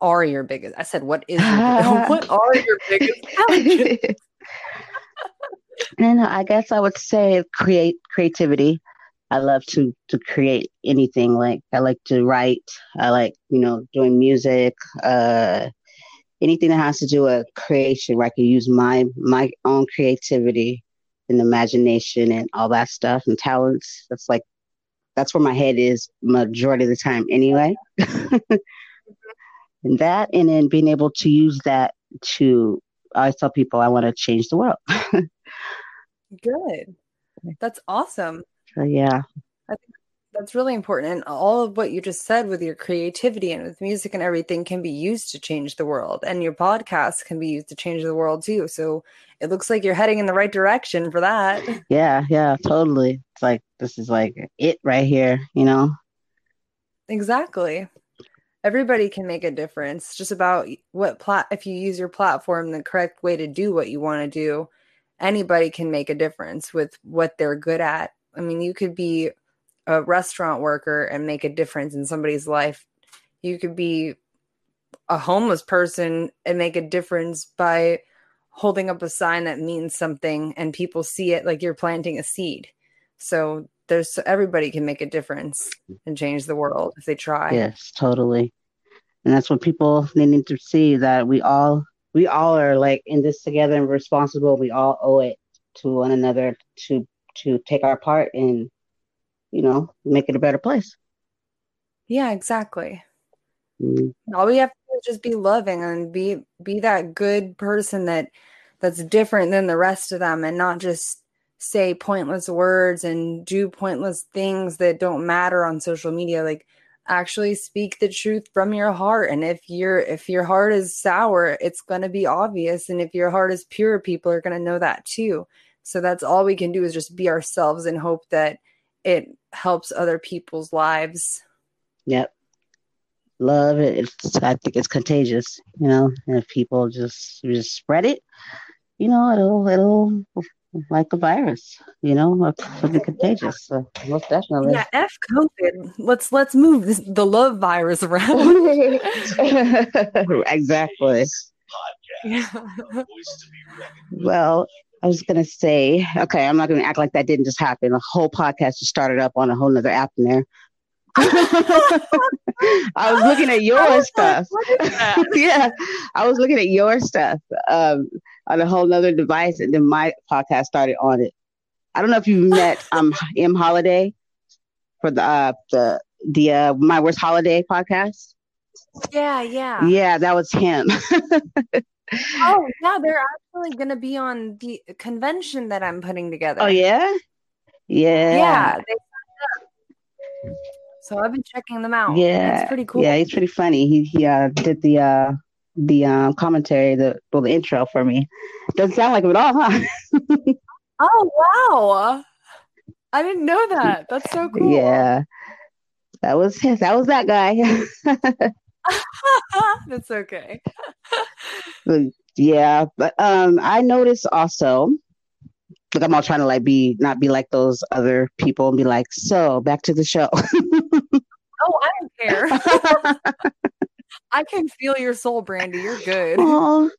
Are your biggest? I said, what is your, what are your biggest passions? and I guess I would say create creativity. I love to to create anything. Like I like to write. I like you know doing music. Uh, anything that has to do with creation, where I can use my my own creativity and imagination and all that stuff and talents. That's like that's where my head is majority of the time anyway. and that and then being able to use that to I tell people I want to change the world. Good. That's awesome. So yeah. I think that's really important. And all of what you just said with your creativity and with music and everything can be used to change the world. And your podcast can be used to change the world too. So it looks like you're heading in the right direction for that. Yeah, yeah, totally. It's like this is like it right here, you know? Exactly. Everybody can make a difference. Just about what plat if you use your platform the correct way to do what you want to do, anybody can make a difference with what they're good at. I mean, you could be a restaurant worker and make a difference in somebody's life. You could be a homeless person and make a difference by holding up a sign that means something and people see it like you're planting a seed. So there's everybody can make a difference and change the world if they try. Yes, totally. And that's what people they need to see that we all we all are like in this together and responsible. We all owe it to one another to to take our part and you know make it a better place. Yeah, exactly. Mm-hmm. All we have to do is just be loving and be be that good person that that's different than the rest of them and not just say pointless words and do pointless things that don't matter on social media like actually speak the truth from your heart. And if your if your heart is sour it's going to be obvious. And if your heart is pure people are going to know that too. So that's all we can do is just be ourselves and hope that it helps other people's lives. Yep. Love it. It's i think it's contagious you know and if people just just spread it you know it'll it'll like a virus, you know, something contagious. So most definitely. Yeah, F COVID. Let's let's move this, the love virus around. exactly. Yeah. well, I was gonna say, okay, I'm not gonna act like that didn't just happen. The whole podcast just started up on a whole nother app in there. I was looking at your stuff. yeah, I was looking at your stuff um, on a whole nother device, and then my podcast started on it. I don't know if you've met um M Holiday for the uh, the the uh, My Worst Holiday podcast. Yeah, yeah, yeah. That was him. oh yeah, they're actually going to be on the convention that I'm putting together. Oh yeah, yeah, yeah. So I've been checking them out. Yeah, it's pretty cool. Yeah, he's pretty funny. He he uh, did the uh, the um, commentary, the well, the intro for me. Doesn't sound like him at all, huh? oh wow! I didn't know that. That's so cool. Yeah, that was his. That was that guy. That's okay. yeah, but um, I noticed also Look, I'm all trying to like be not be like those other people and be like, so back to the show. oh, I don't care. I can feel your soul, Brandy. You're good. Oh,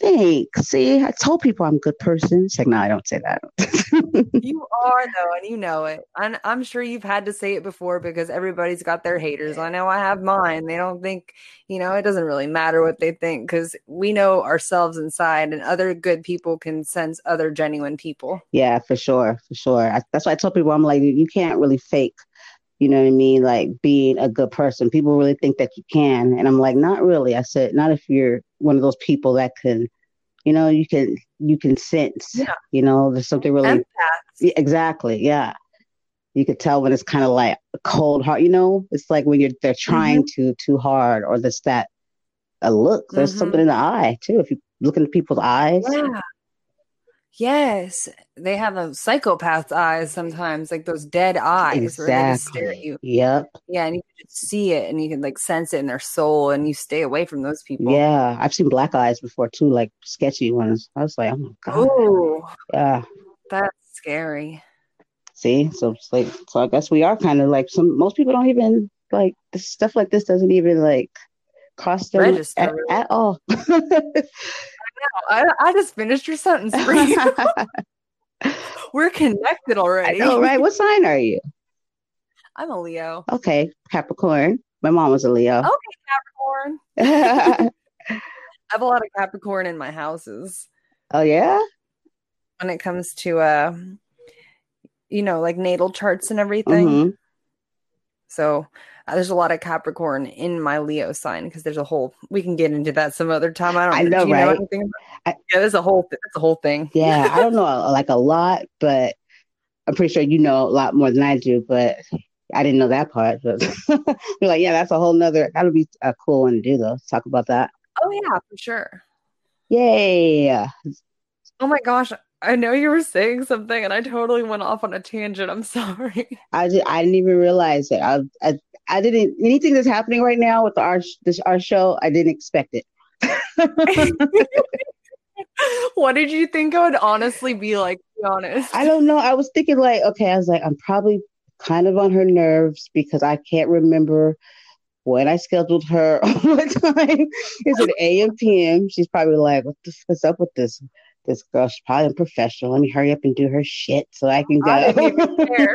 thanks. See, I told people I'm a good person. It's like, no, I don't say that. you are though, and you know it. And I'm sure you've had to say it before because everybody's got their haters. I know I have mine. They don't think, you know, it doesn't really matter what they think because we know ourselves inside, and other good people can sense other genuine people. Yeah, for sure, for sure. I, that's why I tell people I'm like, you can't really fake you know what I mean? Like being a good person. People really think that you can. And I'm like, not really. I said, not if you're one of those people that can, you know, you can you can sense, yeah. you know, there's something really yeah, exactly. Yeah. You could tell when it's kind of like a cold heart, you know, it's like when you're they're trying mm-hmm. to too hard or there's that a look. There's mm-hmm. something in the eye too. If you look into people's eyes. Yeah. Yes, they have a psychopath's eyes sometimes, like those dead eyes where they just stare at Exactly. you. Yep. Yeah, and you can just see it and you can like sense it in their soul and you stay away from those people. Yeah. I've seen black eyes before too, like sketchy ones. I was like, oh my God. Oh, Yeah. that's scary. See, so it's like, so I guess we are kind of like some. Most people don't even like this stuff like this doesn't even like cost them Register, at, at all. I, I just finished your sentence for you. We're connected already. know, right? What sign are you? I'm a Leo. Okay, Capricorn. My mom was a Leo. Okay, Capricorn. I have a lot of Capricorn in my houses oh yeah. when it comes to uh you know, like natal charts and everything. Mhm. So uh, there's a lot of Capricorn in my Leo sign because there's a whole. We can get into that some other time. I don't. I know, do know right? anything about? I- yeah, there's a whole. That's a whole thing. Yeah, I don't know like a lot, but I'm pretty sure you know a lot more than I do. But I didn't know that part. But you're like, yeah, that's a whole nother. That'll be a cool one to do though. Talk about that. Oh yeah, for sure. Yay! Oh my gosh, I know you were saying something, and I totally went off on a tangent. I'm sorry. I did, I didn't even realize it. I, I I didn't anything that's happening right now with our this our show. I didn't expect it. what did you think I would honestly be like? To be honest. I don't know. I was thinking like, okay, I was like, I'm probably kind of on her nerves because I can't remember when I scheduled her, what time is it AM PM. She's probably like, what the what's up with this this girl? She's probably unprofessional. Let me hurry up and do her shit so I can go. I didn't even care.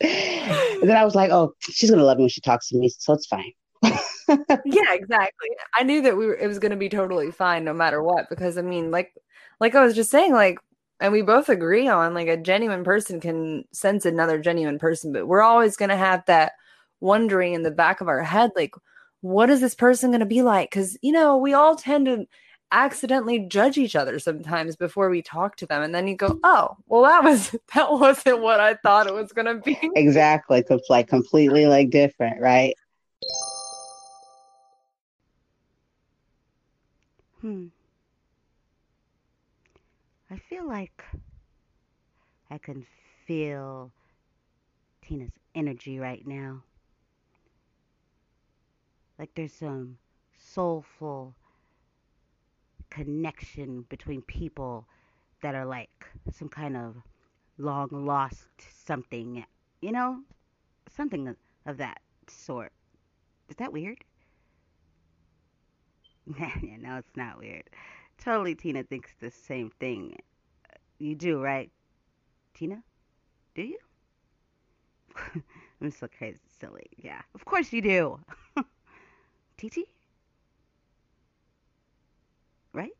and then I was like, oh, she's gonna love me when she talks to me, so it's fine. yeah, exactly. I knew that we were it was going to be totally fine no matter what because I mean like like I was just saying like and we both agree on like a genuine person can sense another genuine person but we're always going to have that wondering in the back of our head like what is this person going to be like cuz you know we all tend to accidentally judge each other sometimes before we talk to them and then you go oh well that was that wasn't what I thought it was going to be exactly. It's like completely like different, right? Hmm. I feel like I can feel Tina's energy right now. Like there's some soulful connection between people that are like some kind of long lost something, you know? Something of- that sort. Is that weird? no, it's not weird. Totally, Tina thinks the same thing. You do, right? Tina? Do you? I'm so crazy, silly. Yeah, of course you do. TT? Right?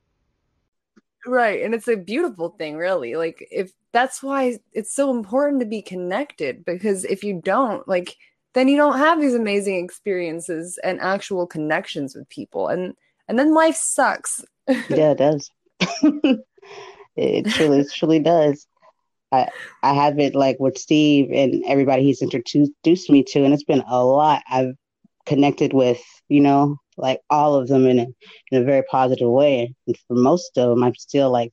Right. And it's a beautiful thing, really. Like, if that's why it's so important to be connected, because if you don't, like, then you don't have these amazing experiences and actual connections with people. And and then life sucks. Yeah, it does. it truly, truly does. I I have it like with Steve and everybody he's introduced me to, and it's been a lot. I've connected with, you know, like all of them in a in a very positive way. And for most of them, I'm still like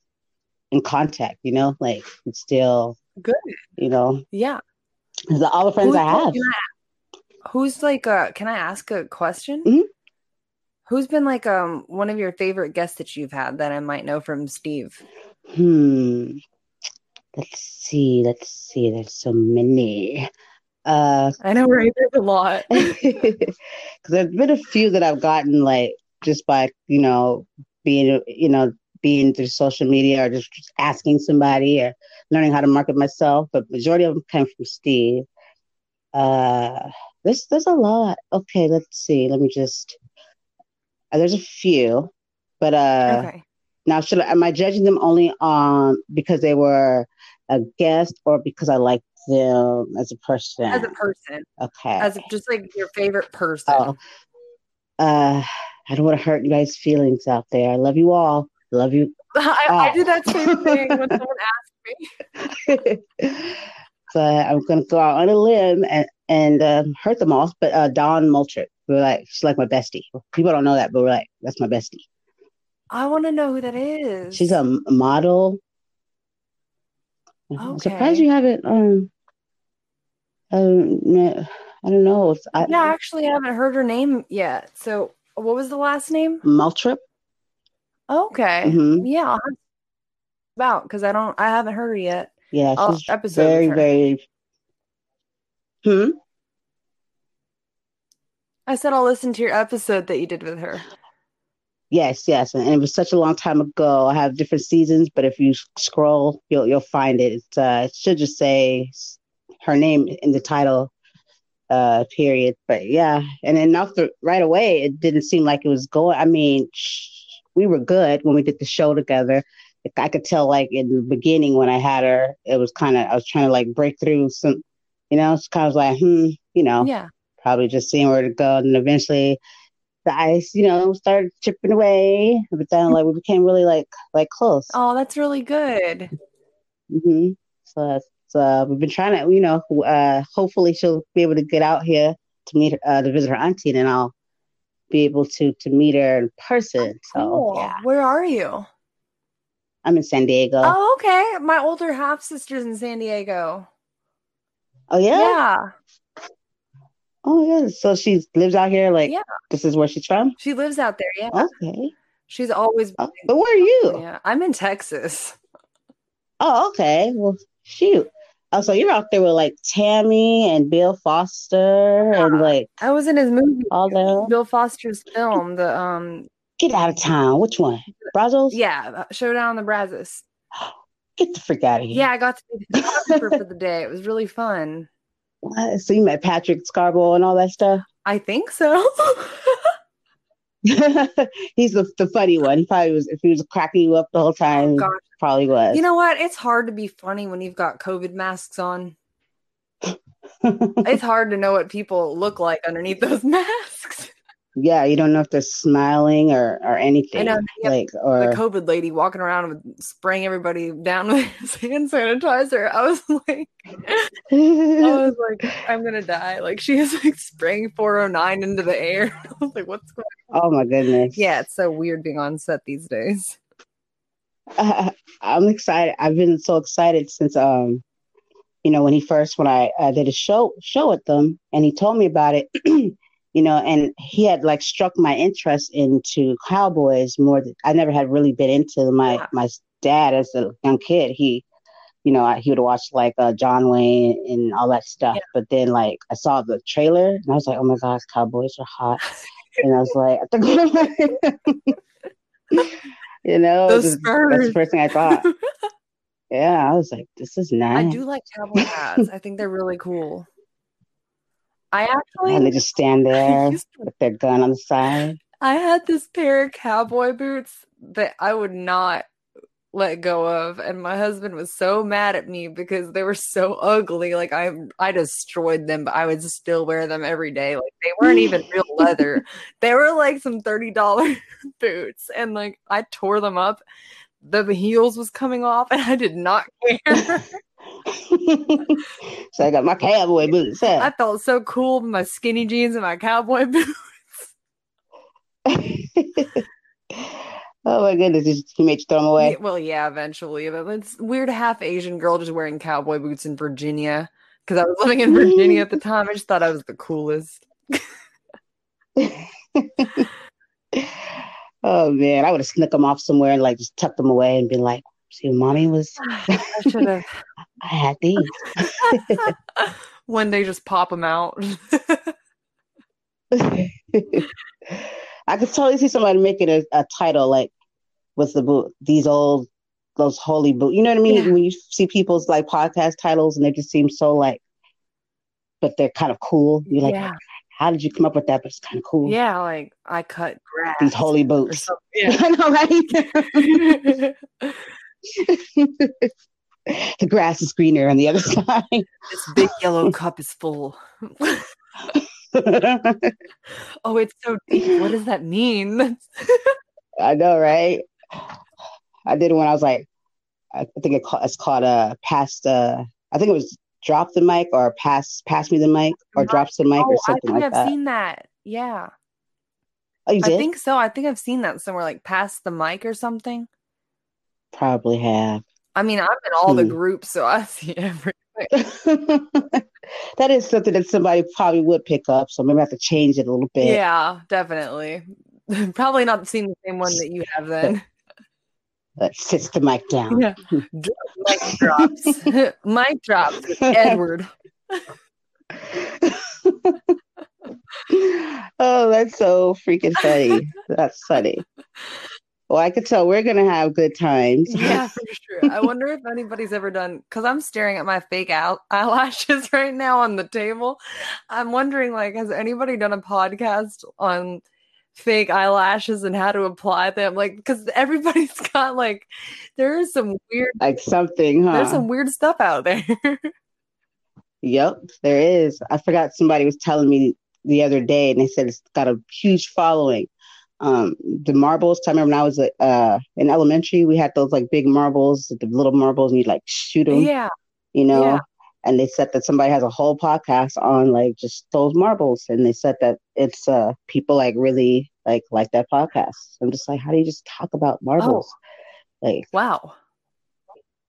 in contact, you know, like it's still, Good. you know, Yeah. all the friends I have. I- who's like uh can I ask a question? Mhm. Who's been like um one of your favorite guests that you've had that I might know from Steve? Hmm. Let's see. Let's see. There's so many. Uh, I know right there's a lot. because there's been a few that I've gotten like just by you know being you know being through social media or just, just asking somebody or learning how to market myself. But majority of them came from Steve. Uh, there's there's a lot. Okay, let's see. Let me just. Uh, there's a few, but uh. okay. Now, should I, am I judging them only on because they were a guest or because I like them as a person? As a person. okay. As just like your favorite person. oh, uh, I don't want to hurt you guys' feelings out there. I love you all. Love you. I, Oh. I do that same thing when someone asks me. so I'm gonna go out on a limb and and um, hurt them all. But uh, Dawn Multrick, we're like she's like my bestie. People don't know that, but we're like that's my bestie. I want to know who that is. She's a model. I'm surprised you haven't. Um, no, I don't know. It's, I, Yeah, actually, I haven't heard her name yet. So, what was the last name? Maltrip. Okay. hmm Yeah, I'll have about because I don't, I haven't heard her yet. Yeah, Oh, she's episode very, very. Hmm. I said I'll listen to your episode that you did with her. Yes, yes, and it was such a long time ago. I have different seasons, but if you scroll, you'll you'll find it. It's uh, it should just say her name in the title, uh, period. But yeah, and then after right away, it didn't seem like it was going. I mean, sh- we were good when we did the show together. I could tell, like in the beginning when I had her, it was kind of I was trying to like break through some, you know, it's kind of like hmm, you know, Yeah. probably just seeing where to go, and eventually the ice, you know, started chipping away. But then, like, we became really like like close. Oh, that's really good. hmm So that's uh, we've been trying to, you know, uh, hopefully she'll be able to get out here to meet uh, to visit her auntie, and then I'll be able to to meet her in person. So Cool. yeah, Where are you? I'm in San Diego. Oh, Oh, okay. My older half sister's in San Diego. Oh, yeah? Yeah. Oh yeah. So she lives out here. Like Yeah. this is where she's from. She lives out there. Yeah. Okay. She's always Oh, but where are you? Yeah. I'm in Texas. Oh, okay. Well, shoot. Oh, so you're out there with like Tammy and Bill Foster and like I was in his movie, all that. Bill Foster's film, the um Get out of town. Which one? Brazos? yeah, Showdown on the Brazos. Get the freak out of here. Yeah, I got to be the photographer for the day. It was really fun. What? So you met Patrick Scarborough and all that stuff? I think so. He's the the funny one. He probably was if he was cracking you up the whole time, he Gosh. Probably was. You know what? It's hard to be funny when you've got COVID masks on. It's hard to know what people look like underneath those masks. yeah, you don't know if they're smiling or or anything. I know. Like or the COVID lady walking around with spraying everybody down with hand sanitizer. I was like, I was like, I'm gonna die. Like she is like spraying 409 into the air. I was like, what's going? on? oh my goodness. Yeah, it's so weird being on set these days. I'm excited. I've been so excited since um, you know, when he first when I uh, did a show show with them, and he told me about it. you know, and he had like struck my interest into cowboys more. Than, I never had really been into my my dad as a young kid. He, you know, I, he would watch like uh, John Wayne and all that stuff. Yeah. But then like I saw the trailer, and I was like, oh my gosh, cowboys are hot. and I was like, you know, Those this- that's the first thing I thought. Yeah, I was like, this is nice. I do like cowboy hats. I think they're really cool. I actually And they just stand there to- with their gun on the side. I had this pair of cowboy boots that I would not let go of, and my husband was so mad at me because they were so ugly. Like I, I destroyed them, but I would still wear them every day. Like they weren't even real leather; they were like some thirty dollar boots, and like I tore them up. The heels was coming off, and I did not care. so I got my cowboy boots. I felt so cool with my skinny jeans and my cowboy boots. Oh my goodness, he made you throw them away. Yeah, well, yeah, eventually. But it's weird half Asian girl just wearing cowboy boots in Virginia. Because I was living in Virginia at the time. I just thought I was the coolest. oh man, I would have snuck them off somewhere and like just tucked them away and been like, see, mommy was, I should have I had these. one day just pop them out. I could totally see somebody making a, a title like with the boot, these old, those holy boot. You know what I mean? Yeah. When you see people's like podcast titles and they just seem so like, but they're kind of cool. You're like, yeah. how did you come up with that? But it's kind of cool. Yeah, like I cut grass. These holy boots. Yeah. I know, right? the grass is greener on the other side. this big yellow cup is full. Oh, it's so deep. What does that mean? I know, right? I did it when I was like, I think it's called uh, past. Uh, I think it was drop the mic or pass pass me the mic or drops the mic or oh, I something think like I've that. seen that. Yeah. Oh, you I think so. I think I've seen that somewhere, like past the mic or something. Probably have. I mean, I'm in all the Hmm. groups, so I see everything. that is something that somebody probably would pick up. So maybe I have to change it a little bit. Yeah, definitely. Probably not seeing the same one that you have then. That sits the mic down. Yeah. Mic drops. Mic drops. Edward. oh, that's so freaking funny. That's funny. Well, I could tell we're gonna have good times. Yeah, for sure. I wonder if anybody's ever done because I'm staring at my fake out eyelashes right now on the table. I'm wondering, like, has anybody done a podcast on fake eyelashes and how to apply them? Like, because everybody's got like, there is some weird, Like something, huh? there's some weird stuff out there. Yep, there is. I forgot somebody was telling me the other day, and they said it's got a huge following. Um, the marbles. I remember when I was uh in elementary, we had those like big marbles, the little marbles, and you like shoot them, yeah, you know. yeah. And they said that somebody has a whole podcast on like just those marbles, and they said that it's uh people like really like like that podcast. I'm just like, how do you just talk about marbles? Oh. Like, Wow,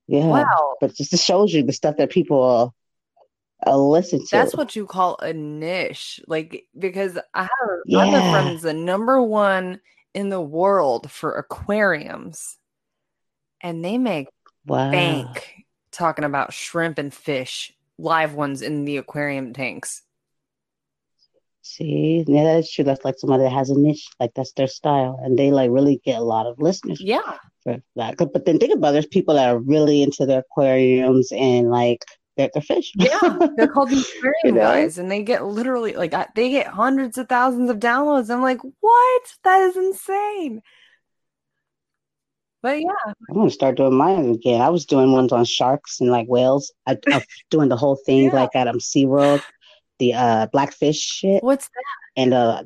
yeah, wow. but just it shows you the stuff that people uh, listen to. That's what you call a niche. Like, because I have, I have a Yeah. friend that's the number one in the world for aquariums, and they make wow. bank talking about shrimp and fish, live ones in the aquarium tanks. See, yeah, that is true. That's like somebody that has a niche, like that's their style, and they like really get a lot of listeners Yeah, for that. But then think about it, there's people that are really into their aquariums and like their fish. yeah. They're called the aquarium You know? guys, and they get literally like they get hundreds of thousands of downloads. I'm like, what? That is insane. But yeah, I'm gonna start doing mine again. I was doing ones on sharks and like whales. I, I was doing the whole thing Yeah. like at um SeaWorld, the uh blackfish shit, what's that? and uh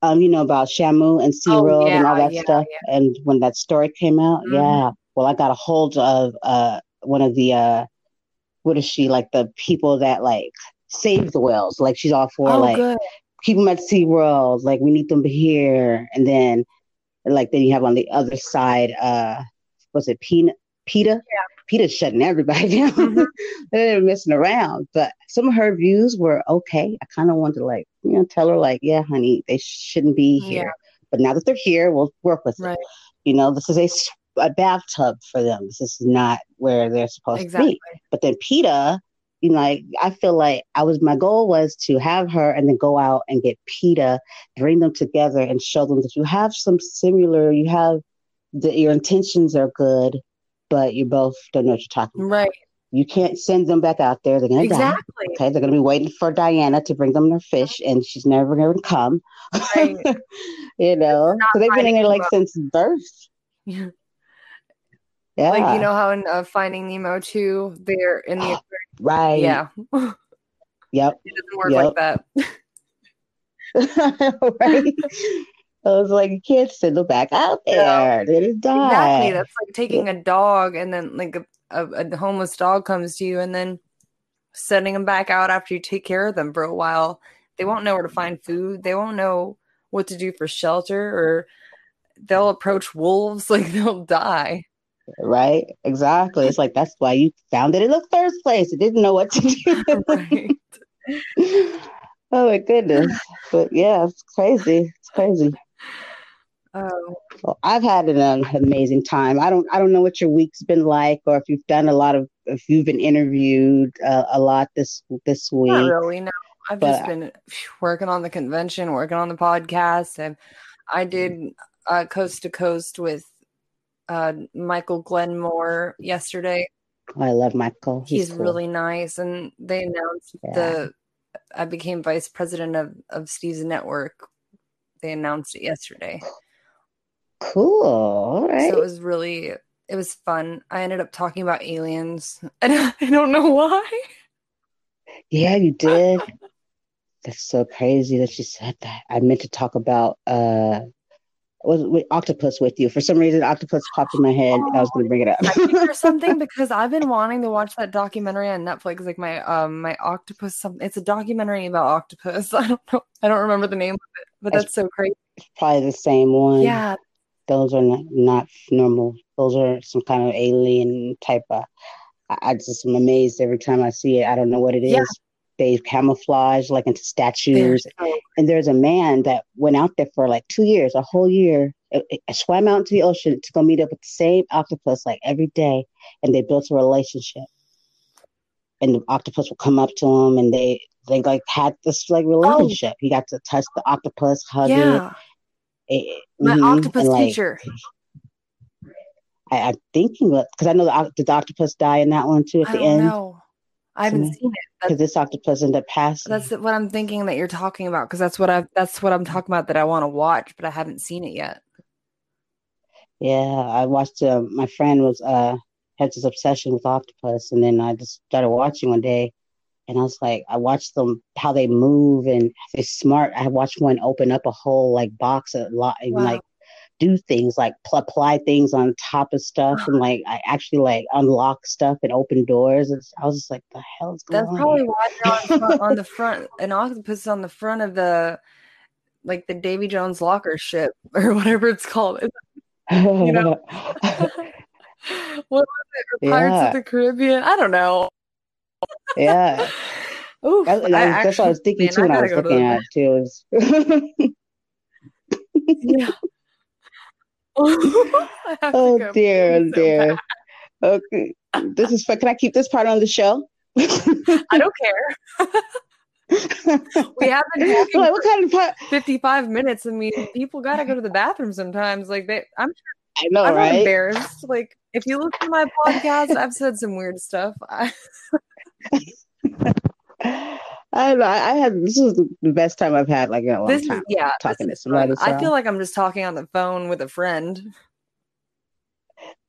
um you know about Shamu and SeaWorld and all Oh, yeah, that yeah, stuff. And when that story came out, Mhm. yeah. Well, I got a hold of uh one of the uh what is she like the people that like save the whales. Like she's all for oh, like good. keep them at SeaWorld. Like we need them here. And then like then you have on the other side, uh was it Pina PETA? Yeah. PETA's shutting everybody down. Mhm. They're messing around. But some of her views were okay. I kind of wanted to like, you know, tell her like, yeah, honey, they shouldn't be here. Yeah. But now that they're here, we'll work with Right. it. You know, this is a, a bathtub for them. This is not where they're supposed to be. But then PETA, you know, like I feel like I was my goal was to have her and then go out and get PETA, bring them together and show them that you have some similar, you have that your intentions are good, but you both don't know what you're talking about. Right. You can't send them back out there. They're gonna die. Exactly. Okay, they're gonna be waiting for Diana to bring them their fish, and she's never gonna come. Right. you know, so they've been in there like since birth. Yeah. Yeah, Like you know how in uh, Finding Nemo 2, they're in the right? yeah. Yep. it doesn't work Yep. like that. right. I was like, you can't send them back out there. They just die. Exactly. That's like taking a dog and then like a, a, a homeless dog comes to you and then sending them back out after you take care of them for a while. They won't know where to find food. They won't know what to do for shelter or they'll approach wolves like they'll die. Right? Exactly. It's like that's why you found it in the first place. It didn't know what to do. right. oh my goodness. But yeah, it's crazy. It's crazy. Oh, Well, I've had an um, amazing time. I don't I don't know what your week's been like, or if you've done a lot of if you've been interviewed uh, a lot this this week. not really. No, I've But- just been working on the convention, working on the podcast, and I did uh, coast to coast with uh, Michael Glenmore yesterday. I love Michael. He's, cool. really nice, and they announced Yeah. the. I became vice president of of Steve's network. They announced it yesterday, cool. All right. so it was really it was fun. I ended up talking about aliens, and I don't know why. Yeah, you did. That's so crazy that you said that. I meant to talk about uh was with octopus with you. For some reason octopus popped in my head and I was gonna bring it psychic or up. something because I've been wanting to watch that documentary on Netflix, like my um my octopus something. It's a documentary about octopus. I don't know. I don't remember the name of it, but That's- that's so crazy. Probably the same one. Yeah. Those are not, not normal. Those are some kind of alien type of. I, I just am amazed every time I see it. I don't know what it is. Yeah. They camouflage like into statues. And there's a man that went out there for like two years, a whole year. I, swam out into the ocean to go meet up with the same octopus like every day, and they built a relationship. And the octopus would come up to him, and they they like had this like relationship. He got to touch the octopus, hug it. yeah. it My mhm, octopus and, like, teacher. I, I'm thinking because I know the, did the octopus die in that one too at I the end know. I haven't Mhm. seen it. because this octopus ended up passing. That's what I'm thinking that you're talking about because that's what I that's what I'm talking about that I want to watch, but I haven't seen it yet. Yeah, I watched. Uh, my friend was uh had this obsession with octopus, and then I just started watching one day, and I was like, I watched them how they move and they're smart. I watched one open up a whole like box a lot and Wow. like do things like pl- apply things on top of stuff, and like I actually like unlock stuff and open doors. It's, I was just like, the hell is going That's on? probably here? why they're on, on the front. An octopus is on the front of the like the Davy Jones locker ship or whatever it's called. It's- know. what was it? Or Pirates Yeah. of the Caribbean? I don't know. yeah. Oof, That- that- I that's what I was actually- thinking man, too when I was looking at it too. It was- Yeah. I have to oh dear, oh so dear. Okay, this is. Can I keep this part on the show? I don't care. We have been talking like, what kind of part? 55 minutes. I mean, people got to go to the bathroom sometimes. Like they, I'm, I know, I'm right? embarrassed. Like if you listen to my podcast, I've said some weird stuff. I, I don't know. I had this is the best time I've had like in a long this time. yeah. talking this to somebody, I feel like I'm just talking on the phone with a friend.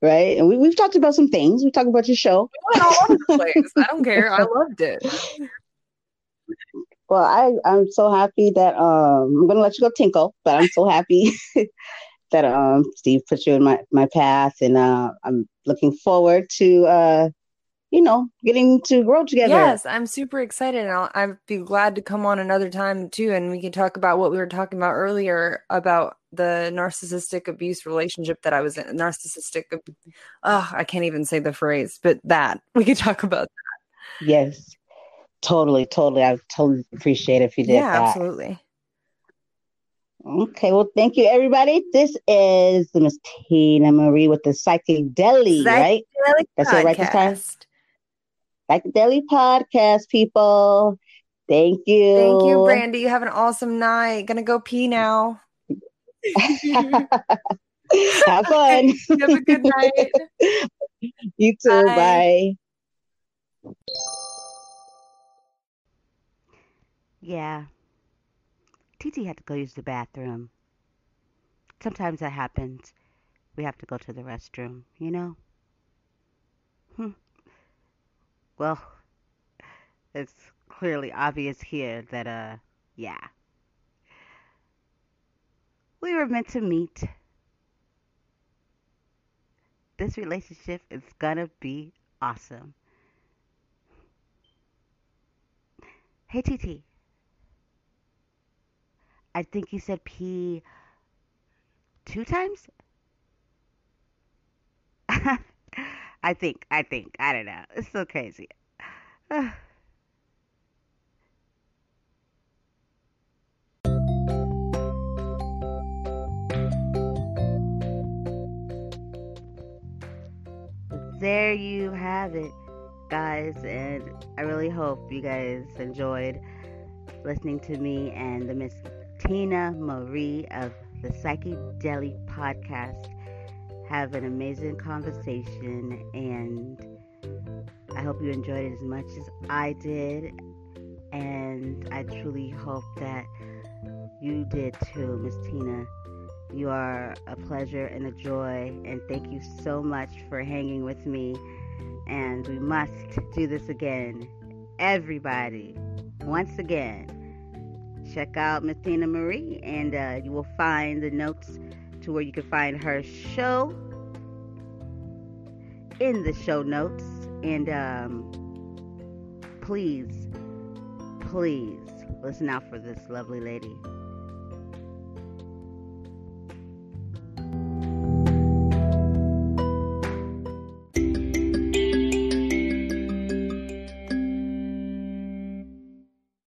right? And we, we've talked about some things. We talked about your show. We went all over the place. I don't care. I loved it. Well, I I'm so happy that um I'm gonna let you go tinkle, but I'm so happy that um Steve put you in my my path, and uh I'm looking forward to uh you know getting to grow together. Yes, I'm super excited, and I'll, I'd be glad to come on another time too, and we can talk about what we were talking about earlier about the narcissistic abuse relationship that I was in. Narcissistic, oh, I can't even say the phrase, but that we could talk about. Yes, totally, totally. I totally appreciate if you did yeah, that. absolutely. Okay, well, thank you, everybody. This is Miss Tina Marie with the Psychedelic, right? Psychedelic That's it right this time? Podcast. Psychedelic podcast, people. Thank you. Thank you, Brandy. You have an awesome night. Gonna go pee now. Have fun. You have a good night. You too. Bye. Bye. Yeah. TT had to go use the bathroom. Sometimes that happens. We have to go to the restroom, you know? Hmm. Well, it's clearly obvious here that, uh, yeah. We were meant to meet. This relationship is gonna be awesome. Hey, TT. I think you said P two times? I think, I think, I don't know. It's so crazy. there you have it, guys, and I really hope you guys enjoyed listening to me and the Miss Tina Marie of the Psychedelic Podcast have an amazing conversation, and I hope you enjoyed it as much as I did. And I truly hope that you did too, Miss Tina. You are a pleasure and a joy, and thank you so much for hanging with me. And we must do this again. Everybody, once again, check out Miss Tina Marie, and uh, you will find the notes to where you can find her show in the show notes. And um, please, please listen out for this lovely lady.